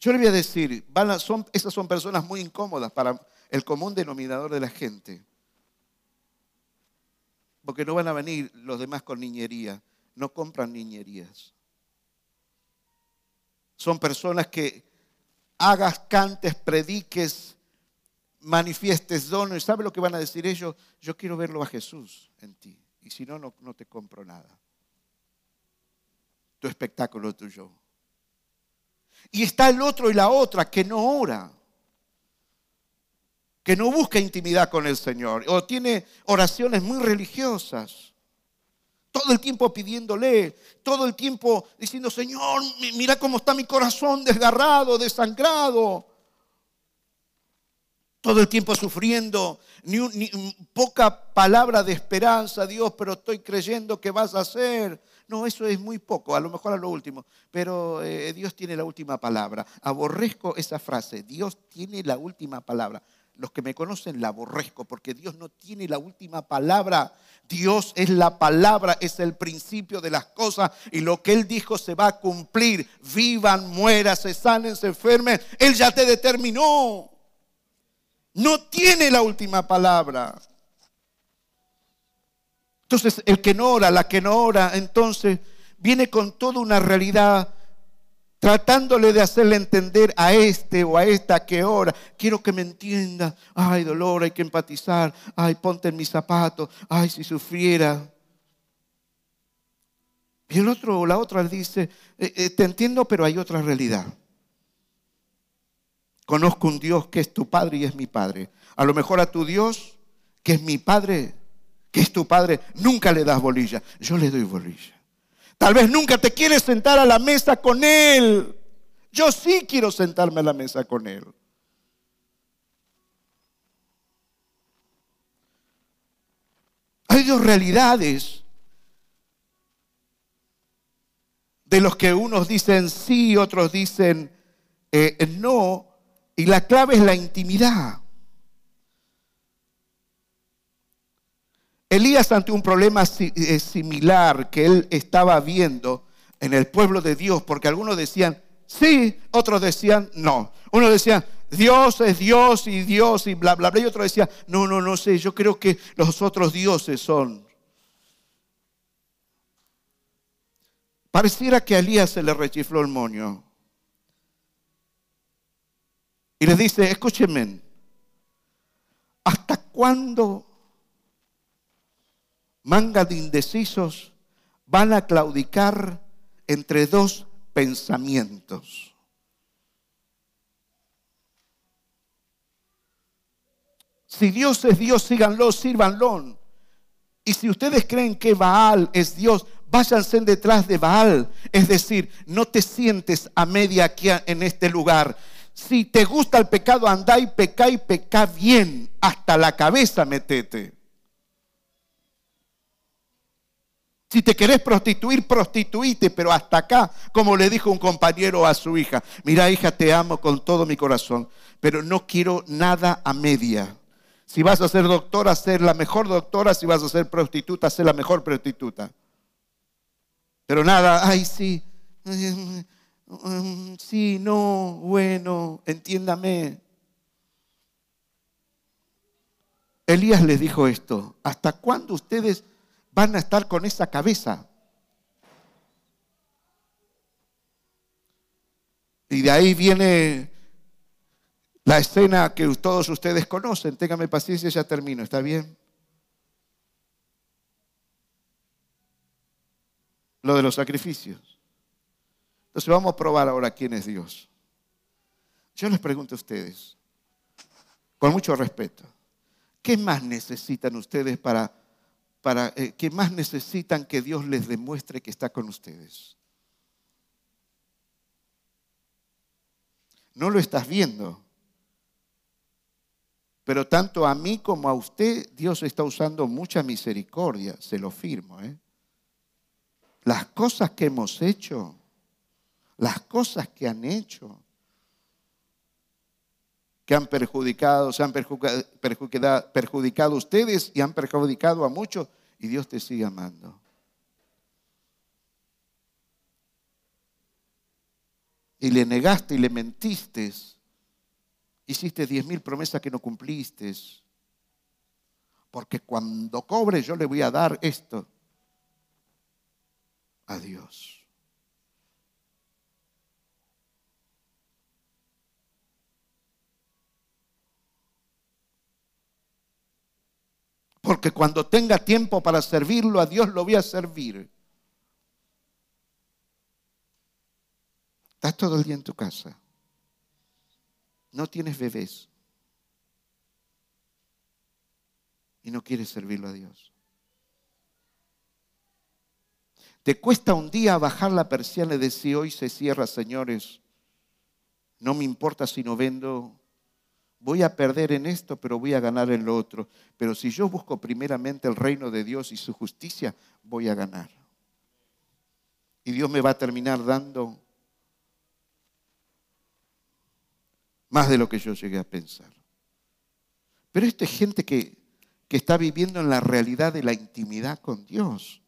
Yo le voy a decir, son, esas son personas muy incómodas para el común denominador de la gente. Porque no van a venir los demás con niñería, no compran niñerías. Son personas que hagas, cantes, prediques, manifiestes dones. ¿Sabe lo que van a decir ellos? Yo quiero verlo a Jesús en ti. Y si no, no, no te compro nada. Tu espectáculo tuyo. Y está el otro y la otra que no ora, que no busca intimidad con el Señor, o tiene oraciones muy religiosas, todo el tiempo pidiéndole, todo el tiempo diciendo, Señor, mira cómo está mi corazón desgarrado, desangrado todo el tiempo sufriendo, ni, poca palabra de esperanza, Dios, pero estoy creyendo que vas a hacer. No, eso es muy poco, a lo mejor a lo último, pero eh, Dios tiene la última palabra. Aborrezco esa frase, Dios tiene la última palabra. Los que me conocen la aborrezco porque Dios no tiene la última palabra. Dios es la palabra, es el principio de las cosas y lo que Él dijo se va a cumplir. Vivan, mueran, se sanen, se enfermen. Él ya te determinó no tiene la última palabra. Entonces, el que no ora, la que no ora, entonces viene con toda una realidad tratándole de hacerle entender a este o a esta que ora, quiero que me entienda, ay dolor, hay que empatizar, ay ponte en mis zapatos, ay si sufriera. Y el otro o la otra dice, eh, eh, te entiendo, pero hay otra realidad. Conozco un Dios que es tu Padre y es mi Padre. A lo mejor a tu Dios, que es mi Padre, que es tu Padre, nunca le das bolilla. Yo le doy bolilla. Tal vez nunca te quieres sentar a la mesa con Él. Yo sí quiero sentarme a la mesa con Él. Hay dos realidades de los que unos dicen sí, otros dicen eh, no, y la clave es la intimidad. Elías ante un problema eh, similar que él estaba viendo en el pueblo de Dios, porque algunos decían sí, otros decían no. Uno decía, Dios es Dios y Dios y bla, bla, bla. Y otro decía, no, no, no sé, yo creo que los otros dioses son. Pareciera que a Elías se le rechifló el moño. Y les dice, escúchenme, ¿hasta cuándo manga de indecisos van a claudicar entre dos pensamientos? Si Dios es Dios, síganlo, sírvanlo. Y si ustedes creen que Baal es Dios, váyanse detrás de Baal. Es decir, no te sientes a media aquí en este lugar. Si te gusta el pecado, andá y pecá y pecá bien. Hasta la cabeza metete. Si te querés prostituir, prostituite, pero hasta acá, como le dijo un compañero a su hija, mira hija, te amo con todo mi corazón, pero no quiero nada a media. Si vas a ser doctora, ser la mejor doctora, si vas a ser prostituta, ser la mejor prostituta. Pero nada, ay sí, Mm, sí, no, bueno, entiéndame. Elías les dijo esto, ¿hasta cuándo ustedes van a estar con esa cabeza? Y de ahí viene la escena que todos ustedes conocen. Téngame paciencia, ya termino, ¿está bien? Lo de los sacrificios. Entonces vamos a probar ahora quién es Dios. Yo les pregunto a ustedes, con mucho respeto, ¿qué más necesitan ustedes para, para eh, qué más necesitan que Dios les demuestre que está con ustedes? No lo estás viendo. Pero tanto a mí como a usted, Dios está usando mucha misericordia, se lo firmo. ¿eh? Las cosas que hemos hecho, las cosas que han hecho, que han perjudicado, se han perjudicado, perjudicado, ustedes y han perjudicado a muchos, y Dios te sigue amando. Y le negaste y le mentiste. Hiciste diez mil promesas que no cumpliste. Porque cuando cobre yo le voy a dar esto a Dios. Porque cuando tenga tiempo para servirlo a Dios, lo voy a servir. Estás todo el día en tu casa. No tienes bebés. Y no quieres servirlo a Dios. Te cuesta un día bajar la persiana y decir, hoy se cierra, señores. No me importa si no vendo voy a perder en esto, pero voy a ganar en lo otro. Pero si yo busco primeramente el reino de Dios y su justicia, voy a ganar. Y Dios me va a terminar dando más de lo que yo llegué a pensar. Pero esta es gente que, que está viviendo en la realidad de la intimidad con Dios.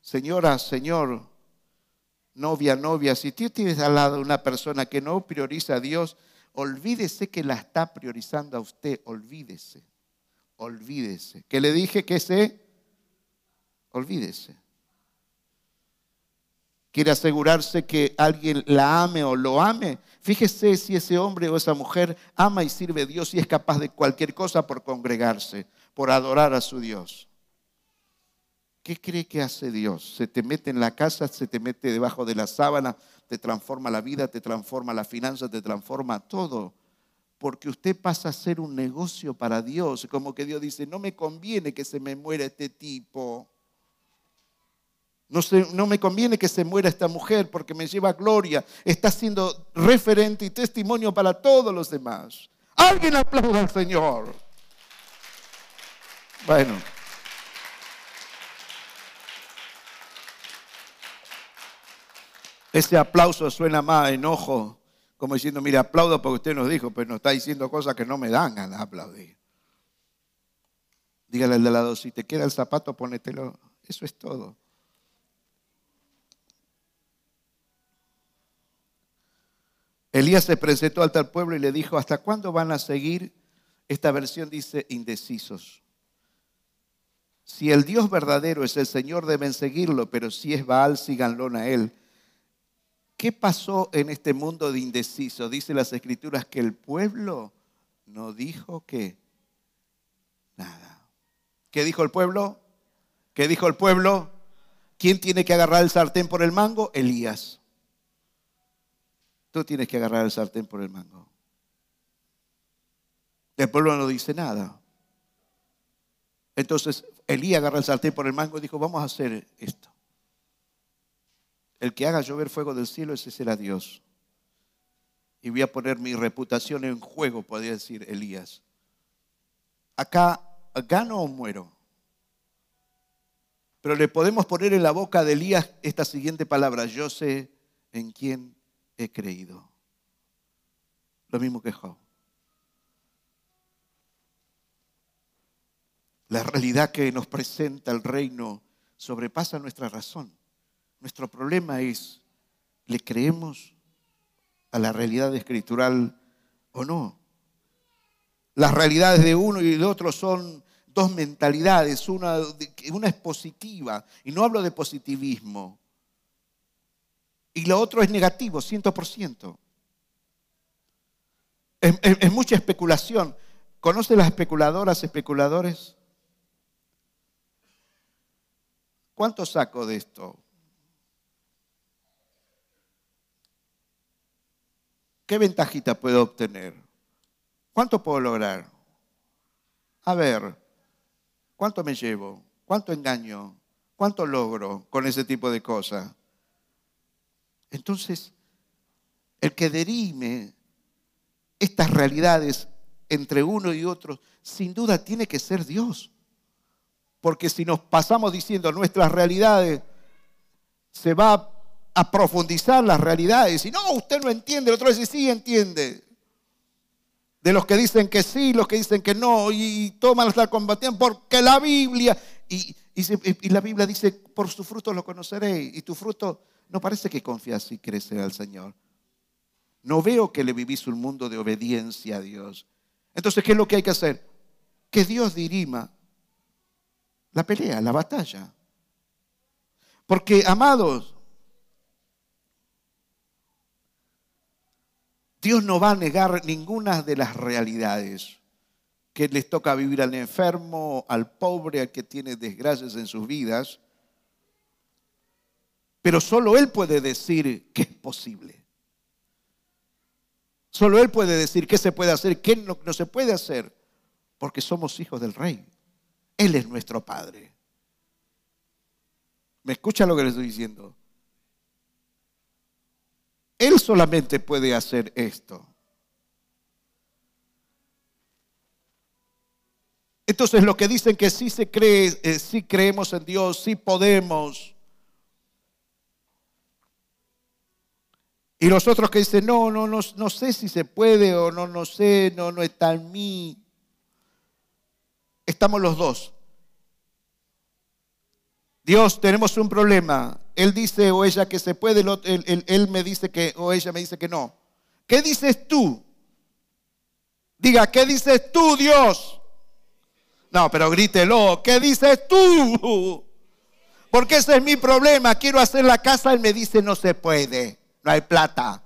Señora, Señor, novia, novia, si tú tienes al lado una persona que no prioriza a Dios, olvídese que la está priorizando a usted, olvídese, olvídese. Que le dije que se, olvídese. Quiere asegurarse que alguien la ame o lo ame. Fíjese si ese hombre o esa mujer ama y sirve a Dios y es capaz de cualquier cosa por congregarse, por adorar a su Dios. ¿Qué cree que hace Dios? Se te mete en la casa, se te mete debajo de la sábana, te transforma la vida, te transforma la finanza, te transforma todo. Porque usted pasa a ser un negocio para Dios. Como que Dios dice, no me conviene que se me muera este tipo. No, me conviene que se muera esta mujer porque me lleva gloria. Está siendo referente y testimonio para todos los demás. Alguien aplauda al Señor. Bueno. Ese aplauso suena más enojo, como diciendo, mire, aplaudo porque usted nos dijo, pero nos está diciendo cosas que no me dan ganas de aplaudir. Dígale al de lado, si te queda el zapato, ponételo. Eso es todo. Elías se presentó al tal pueblo y le dijo, ¿hasta cuándo van a seguir? Esta versión dice indecisos. Si el Dios verdadero es el Señor, deben seguirlo, pero si es Baal, síganlo a él. ¿Qué pasó en este mundo de indeciso? Dice las escrituras que el pueblo no dijo que nada. ¿Qué dijo el pueblo? ¿Qué dijo el pueblo? ¿Quién tiene que agarrar el sartén por el mango? Elías. Tú tienes que agarrar el sartén por el mango. El pueblo no dice nada. Entonces Elías agarra el sartén por el mango y dijo, vamos a hacer esto. El que haga llover fuego del cielo, ese será Dios. Y voy a poner mi reputación en juego, podría decir Elías. Acá, ¿gano o muero? Pero le podemos poner en la boca de Elías esta siguiente palabra, yo sé en quién he creído. Lo mismo que Job. La realidad que nos presenta el reino sobrepasa nuestra razón. Nuestro problema es, ¿le creemos a la realidad escritural o no? Las realidades de uno y de otro son dos mentalidades. Una, es positiva, y no hablo de positivismo. Y lo otro es negativo, 100%. Es, es mucha especulación. ¿Conoce las especuladoras, especuladores? ¿Cuánto saco de esto? ¿Qué ventajita puedo obtener? ¿Cuánto puedo lograr? A ver, ¿cuánto me llevo? ¿Cuánto engaño? ¿Cuánto logro con ese tipo de cosas? Entonces, el que derime estas realidades entre uno y otro, sin duda tiene que ser Dios. Porque si nos pasamos diciendo nuestras realidades, se va a profundizar las realidades. Y no, usted no entiende, el otro dice, sí entiende. De los que dicen que sí, los que dicen que no, y toman la combatiendo, porque la Biblia, y, y, la Biblia dice, por su fruto lo conoceréis, y tu fruto no parece que confías y crece al Señor. No veo que le vivís un mundo de obediencia a Dios. Entonces, ¿qué es lo que hay que hacer? Que Dios dirima la pelea, la batalla. Porque, amados, Dios no va a negar ninguna de las realidades que les toca vivir al enfermo, al pobre, al que tiene desgracias en sus vidas. Pero solo Él puede decir que es posible. Solo Él puede decir qué se puede hacer, qué no, no se puede hacer, porque somos hijos del Rey. Él es nuestro Padre. ¿Me escucha lo que le estoy diciendo? Él solamente puede hacer esto. Entonces los que dicen que sí se cree, eh, sí creemos en Dios, sí podemos. Y los otros que dicen, no, no, no, no sé si se puede o no, no sé, no, no está en mí. Estamos los dos. Dios, tenemos un problema. Él dice o ella que se puede, él, me dice que o ella me dice que no. ¿Qué dices tú? Diga, ¿qué dices tú, Dios? No, pero grítelo, ¿qué dices tú? Porque ese es mi problema. Quiero hacer la casa, él me dice no se puede, no hay plata.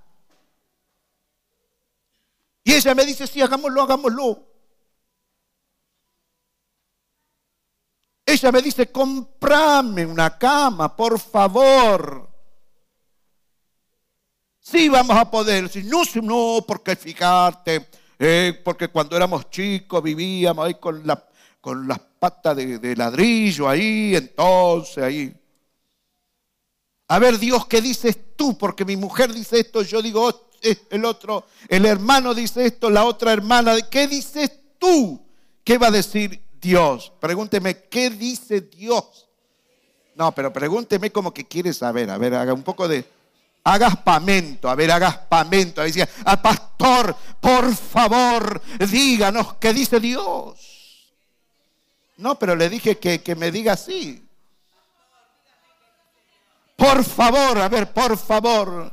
Y ella me dice, sí, hagámoslo, hagámoslo. Ella me dice, comprame una cama, por favor. Sí, vamos a poder. Si no, no, porque fíjate, eh, porque cuando éramos chicos vivíamos ahí con, la, con las patas de, de ladrillo ahí, entonces ahí. A ver, Dios, ¿qué dices tú? Porque mi mujer dice esto, yo digo oh, el otro, el hermano dice esto, la otra hermana, ¿qué dices tú? ¿Qué va a decir Dios. Pregúnteme, ¿qué dice Dios? No, pero pregúnteme como que quiere saber. A ver, haga un poco de... Haga pamento, a ver, haga pamento. Decía, al pastor, por favor, díganos qué dice Dios. No, pero le dije que, que me diga así. Por favor, a ver, por favor.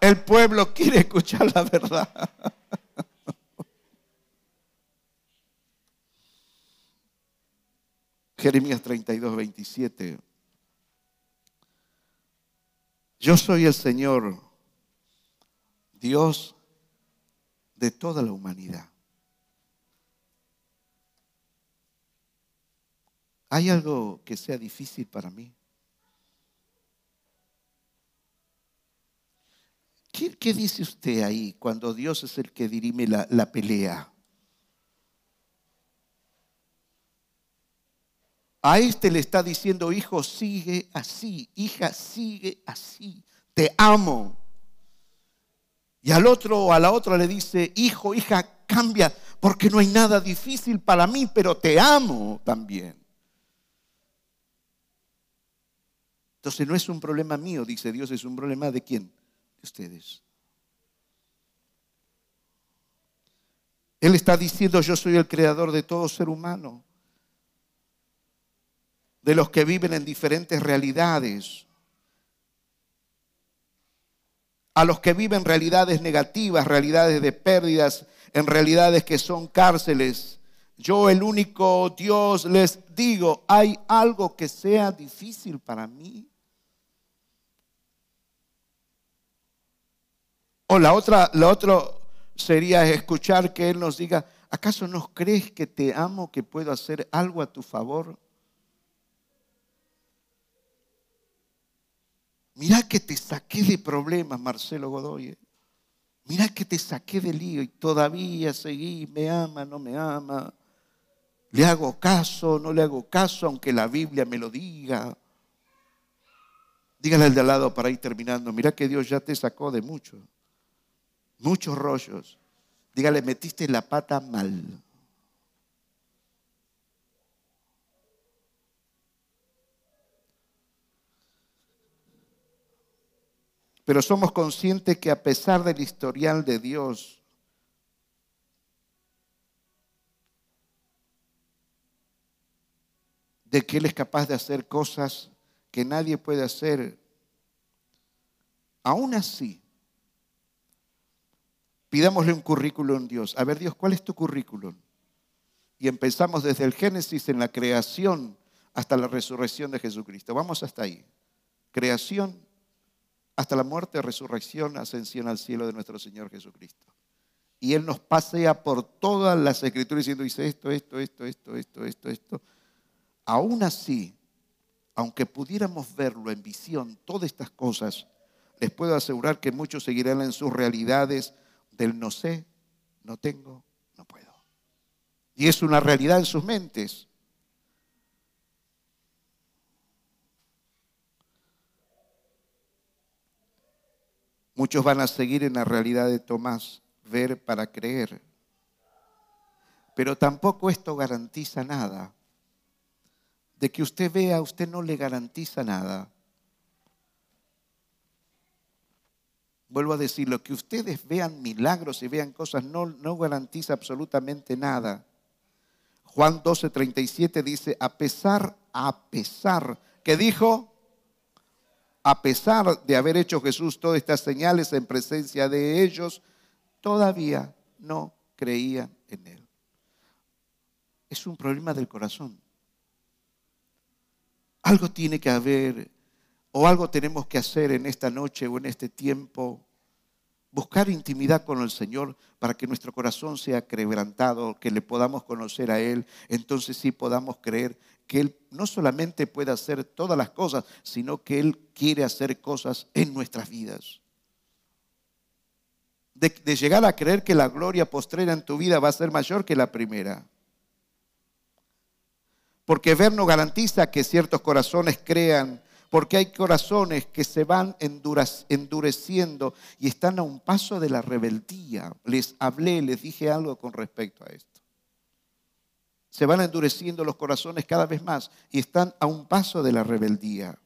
El pueblo quiere escuchar la verdad. Jeremías 32, 27. Yo soy el Señor, Dios de toda la humanidad. ¿Hay algo que sea difícil para mí? ¿Qué, dice usted ahí cuando Dios es el que dirime la, la pelea? A este le está diciendo, hijo, sigue así, hija, sigue así, te amo. Y al otro o a la otra le dice, hijo, hija, cambia, porque no hay nada difícil para mí, pero te amo también. Entonces no es un problema mío, dice Dios, es un problema de quién? De ustedes. Él está diciendo, yo soy el creador de todo ser humano de los que viven en diferentes realidades, a los que viven realidades negativas, realidades de pérdidas, en realidades que son cárceles. Yo el único Dios les digo, ¿hay algo que sea difícil para mí? O la otra, la otra sería escuchar que Él nos diga, ¿acaso no crees que te amo, que puedo hacer algo a tu favor? Mira que te saqué de problemas, Marcelo Godoy. ¿eh? Mira que te saqué de lío y todavía seguí, me ama, no me ama. ¿Le hago caso? ¿No le hago caso aunque la Biblia me lo diga? Dígale al de al lado para ir terminando, mira que Dios ya te sacó de mucho, muchos rollos. Dígale, metiste la pata mal. Pero somos conscientes que a pesar del historial de Dios, de que Él es capaz de hacer cosas que nadie puede hacer, aún así, pidámosle un currículum a Dios. A ver, Dios, ¿cuál es tu currículum? Y empezamos desde el Génesis en la creación hasta la resurrección de Jesucristo. Vamos hasta ahí. Creación hasta la muerte, resurrección, ascensión al cielo de nuestro Señor Jesucristo. Y Él nos pasea por todas las escrituras diciendo, dice esto, esto, esto, esto, esto, esto, esto. Aún así, aunque pudiéramos verlo en visión, todas estas cosas, les puedo asegurar que muchos seguirán en sus realidades del no sé, no tengo, no puedo. Y es una realidad en sus mentes. Muchos van a seguir en la realidad de Tomás, ver para creer. Pero tampoco esto garantiza nada de que usted vea, usted no le garantiza nada. Vuelvo a decirlo, que ustedes vean milagros y vean cosas no, no garantiza absolutamente nada. Juan 12, 37 dice, a pesar, a pesar, que dijo, a pesar de haber hecho Jesús todas estas señales en presencia de ellos, todavía no creían en Él. Es un problema del corazón. Algo tiene que haber o algo tenemos que hacer en esta noche o en este tiempo. Buscar intimidad con el Señor para que nuestro corazón sea quebrantado, que le podamos conocer a Él. Entonces sí podamos creer que Él no solamente puede hacer todas las cosas, sino que Él quiere hacer cosas en nuestras vidas. De, de, llegar a creer que la gloria postrera en tu vida va a ser mayor que la primera. Porque ver no garantiza que ciertos corazones crean, porque hay corazones que se van endureciendo y están a un paso de la rebeldía. Les hablé, les dije algo con respecto a esto. Se van endureciendo los corazones cada vez más y están a un paso de la rebeldía.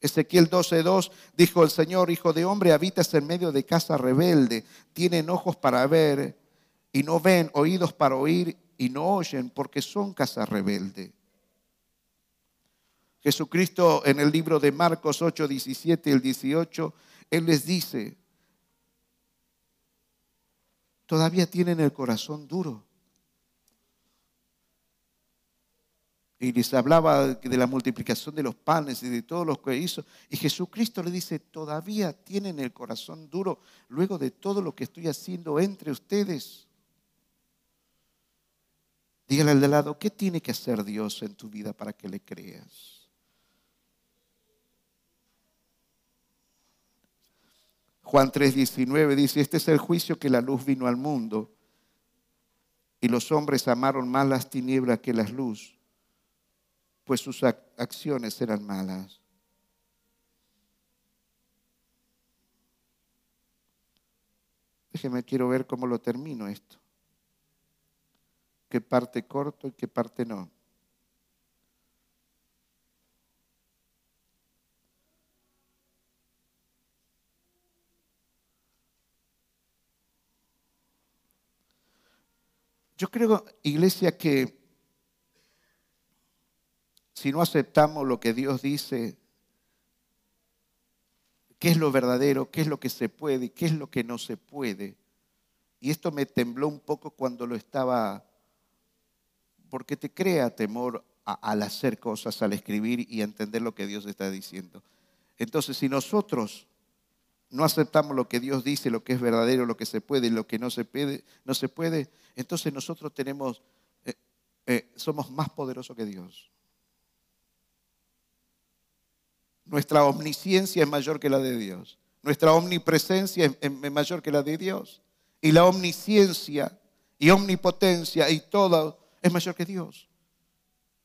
Ezequiel 12:2 dijo el Señor, hijo de hombre, habitas en medio de casa rebelde, tienen ojos para ver y no ven, oídos para oír y no oyen porque son casa rebelde. Jesucristo en el libro de Marcos 8, 17 y el 18, Él les dice, todavía tienen el corazón duro. Y les hablaba de la multiplicación de los panes y de todo lo que hizo. Y Jesucristo le dice, todavía tienen el corazón duro luego de todo lo que estoy haciendo entre ustedes. Dígale al de lado, ¿qué tiene que hacer Dios en tu vida para que le creas? Juan 3:19 dice, este es el juicio que la luz vino al mundo y los hombres amaron más las tinieblas que las luz, pues sus acciones eran malas. Déjeme, quiero ver cómo lo termino esto qué parte corto y qué parte no. Yo creo, iglesia, que si no aceptamos lo que Dios dice, qué es lo verdadero, qué es lo que se puede y qué es lo que no se puede, y esto me tembló un poco cuando lo estaba porque te crea temor al hacer cosas, al escribir y entender lo que Dios está diciendo. Entonces, si nosotros no aceptamos lo que Dios dice, lo que es verdadero, lo que se puede y lo que no se puede, entonces nosotros tenemos, eh, eh, somos más poderosos que Dios. Nuestra omnisciencia es mayor que la de Dios. Nuestra omnipresencia es mayor que la de Dios. Y la omnisciencia y omnipotencia y todo es mayor que Dios.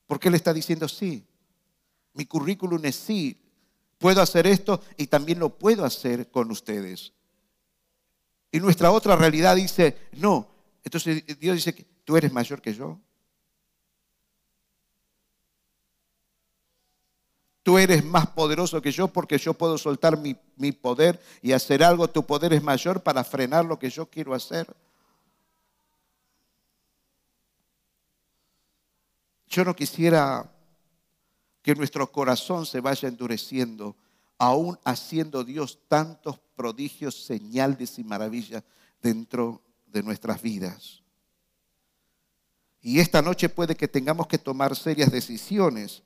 Porque Él está diciendo sí. Mi currículum es sí. Puedo hacer esto y también lo puedo hacer con ustedes. Y nuestra otra realidad dice, no. Entonces Dios dice, ¿tú eres mayor que yo? Tú eres más poderoso que yo porque yo puedo soltar mi, mi, poder y hacer algo. Tu poder es mayor para frenar lo que yo quiero hacer. Yo no quisiera que nuestro corazón se vaya endureciendo, aún haciendo Dios tantos prodigios, señales y maravillas dentro de nuestras vidas. Y esta noche puede que tengamos que tomar serias decisiones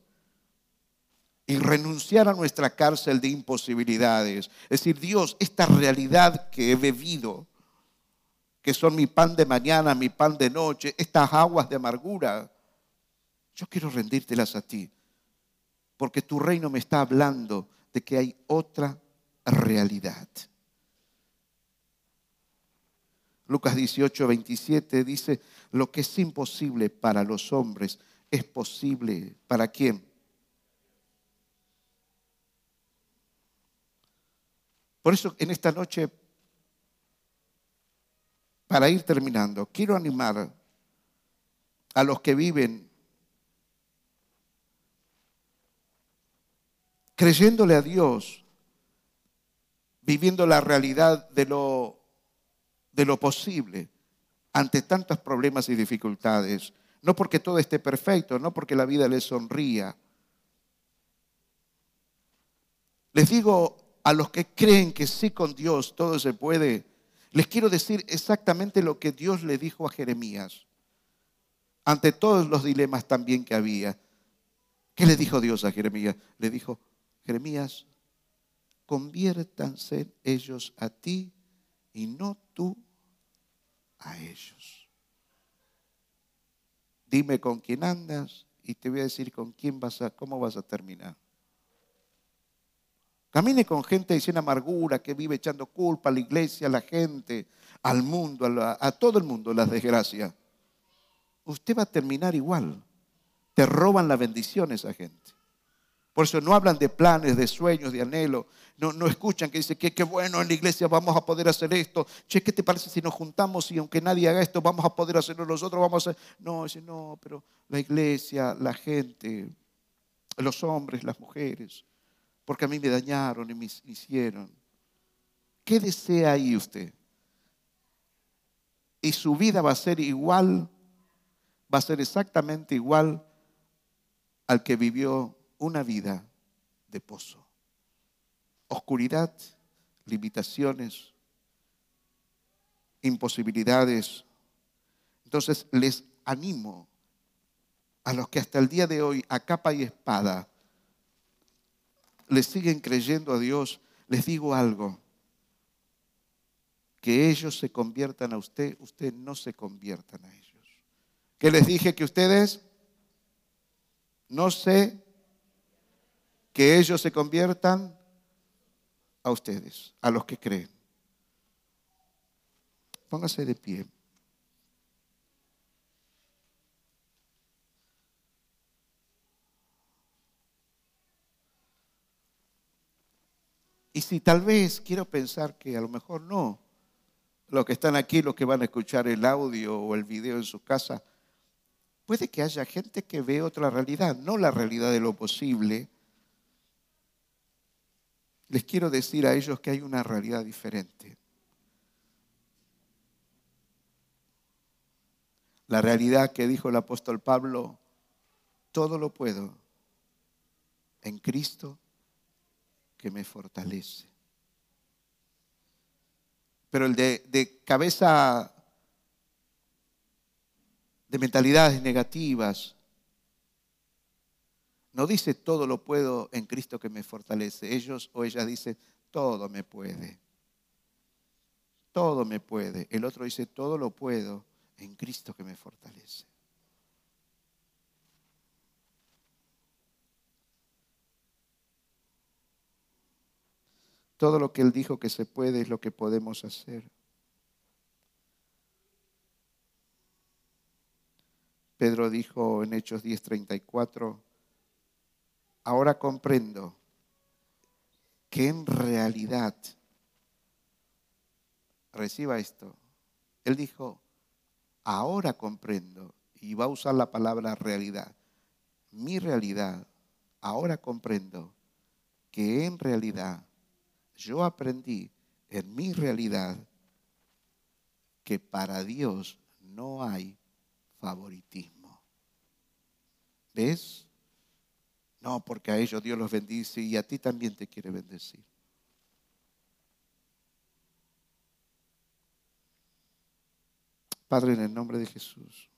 y renunciar a nuestra cárcel de imposibilidades. Es decir, Dios, esta realidad que he bebido, que son mi pan de mañana, mi pan de noche, estas aguas de amargura, yo quiero rendírtelas a ti, porque tu reino me está hablando de que hay otra realidad. Lucas 18, 27 dice, lo que es imposible para los hombres es posible para quién? Por eso en esta noche, para ir terminando, quiero animar a los que viven creyéndole a Dios, viviendo la realidad de lo, de lo posible ante tantos problemas y dificultades. No porque todo esté perfecto, no porque la vida les sonría. Les digo a los que creen que sí con Dios todo se puede, les quiero decir exactamente lo que Dios le dijo a Jeremías, ante todos los dilemas también que había. ¿Qué le dijo Dios a Jeremías? Le dijo, Jeremías, conviértanse ellos a ti y no tú a ellos. Dime con quién andas y te voy a decir con quién vas a, cómo vas a terminar. Camine con gente sin amargura que vive echando culpa a la iglesia, a la gente, al mundo, a, todo el mundo, las desgracias. Usted va a terminar igual. Te roban la bendición esa gente. Por eso no hablan de planes, de sueños, de anhelo. No, no escuchan que dice que qué bueno en la iglesia vamos a poder hacer esto. Che, ¿qué te parece si nos juntamos y aunque nadie haga esto vamos a poder hacerlo nosotros? Vamos a hacer... No, dice, no, pero la iglesia, la gente, los hombres, las mujeres, porque a mí me dañaron y me hicieron. ¿Qué desea ahí usted? Y su vida va a ser igual, va a ser exactamente igual al que vivió una vida de pozo. Oscuridad, limitaciones, imposibilidades. Entonces les animo a los que hasta el día de hoy, a capa y espada, les siguen creyendo a Dios, les digo algo, que ellos se conviertan a usted, usted no se conviertan a ellos. Que les dije que ustedes no se que ellos se conviertan a ustedes, a los que creen. Póngase de pie. Y si tal vez quiero pensar que a lo mejor no, los que están aquí, los que van a escuchar el audio o el video en su casa, puede que haya gente que ve otra realidad, no la realidad de lo posible, les quiero decir a ellos que hay una realidad diferente. La realidad que dijo el apóstol Pablo, todo lo puedo en Cristo que me fortalece. Pero el de, cabeza de mentalidades negativas, no dice todo lo puedo en Cristo que me fortalece. Ellos o ellas dicen todo me puede. Todo me puede. El otro dice todo lo puedo en Cristo que me fortalece. Todo lo que Él dijo que se puede es lo que podemos hacer. Pedro dijo en Hechos 10:34, ahora comprendo que en realidad, reciba esto, él dijo, ahora comprendo, y va a usar la palabra realidad, mi realidad, ahora comprendo que en realidad yo aprendí en mi realidad que para Dios no hay favoritismo. ¿Ves? No, porque a ellos Dios los bendice y a ti también te quiere bendecir. Padre, en el nombre de Jesús,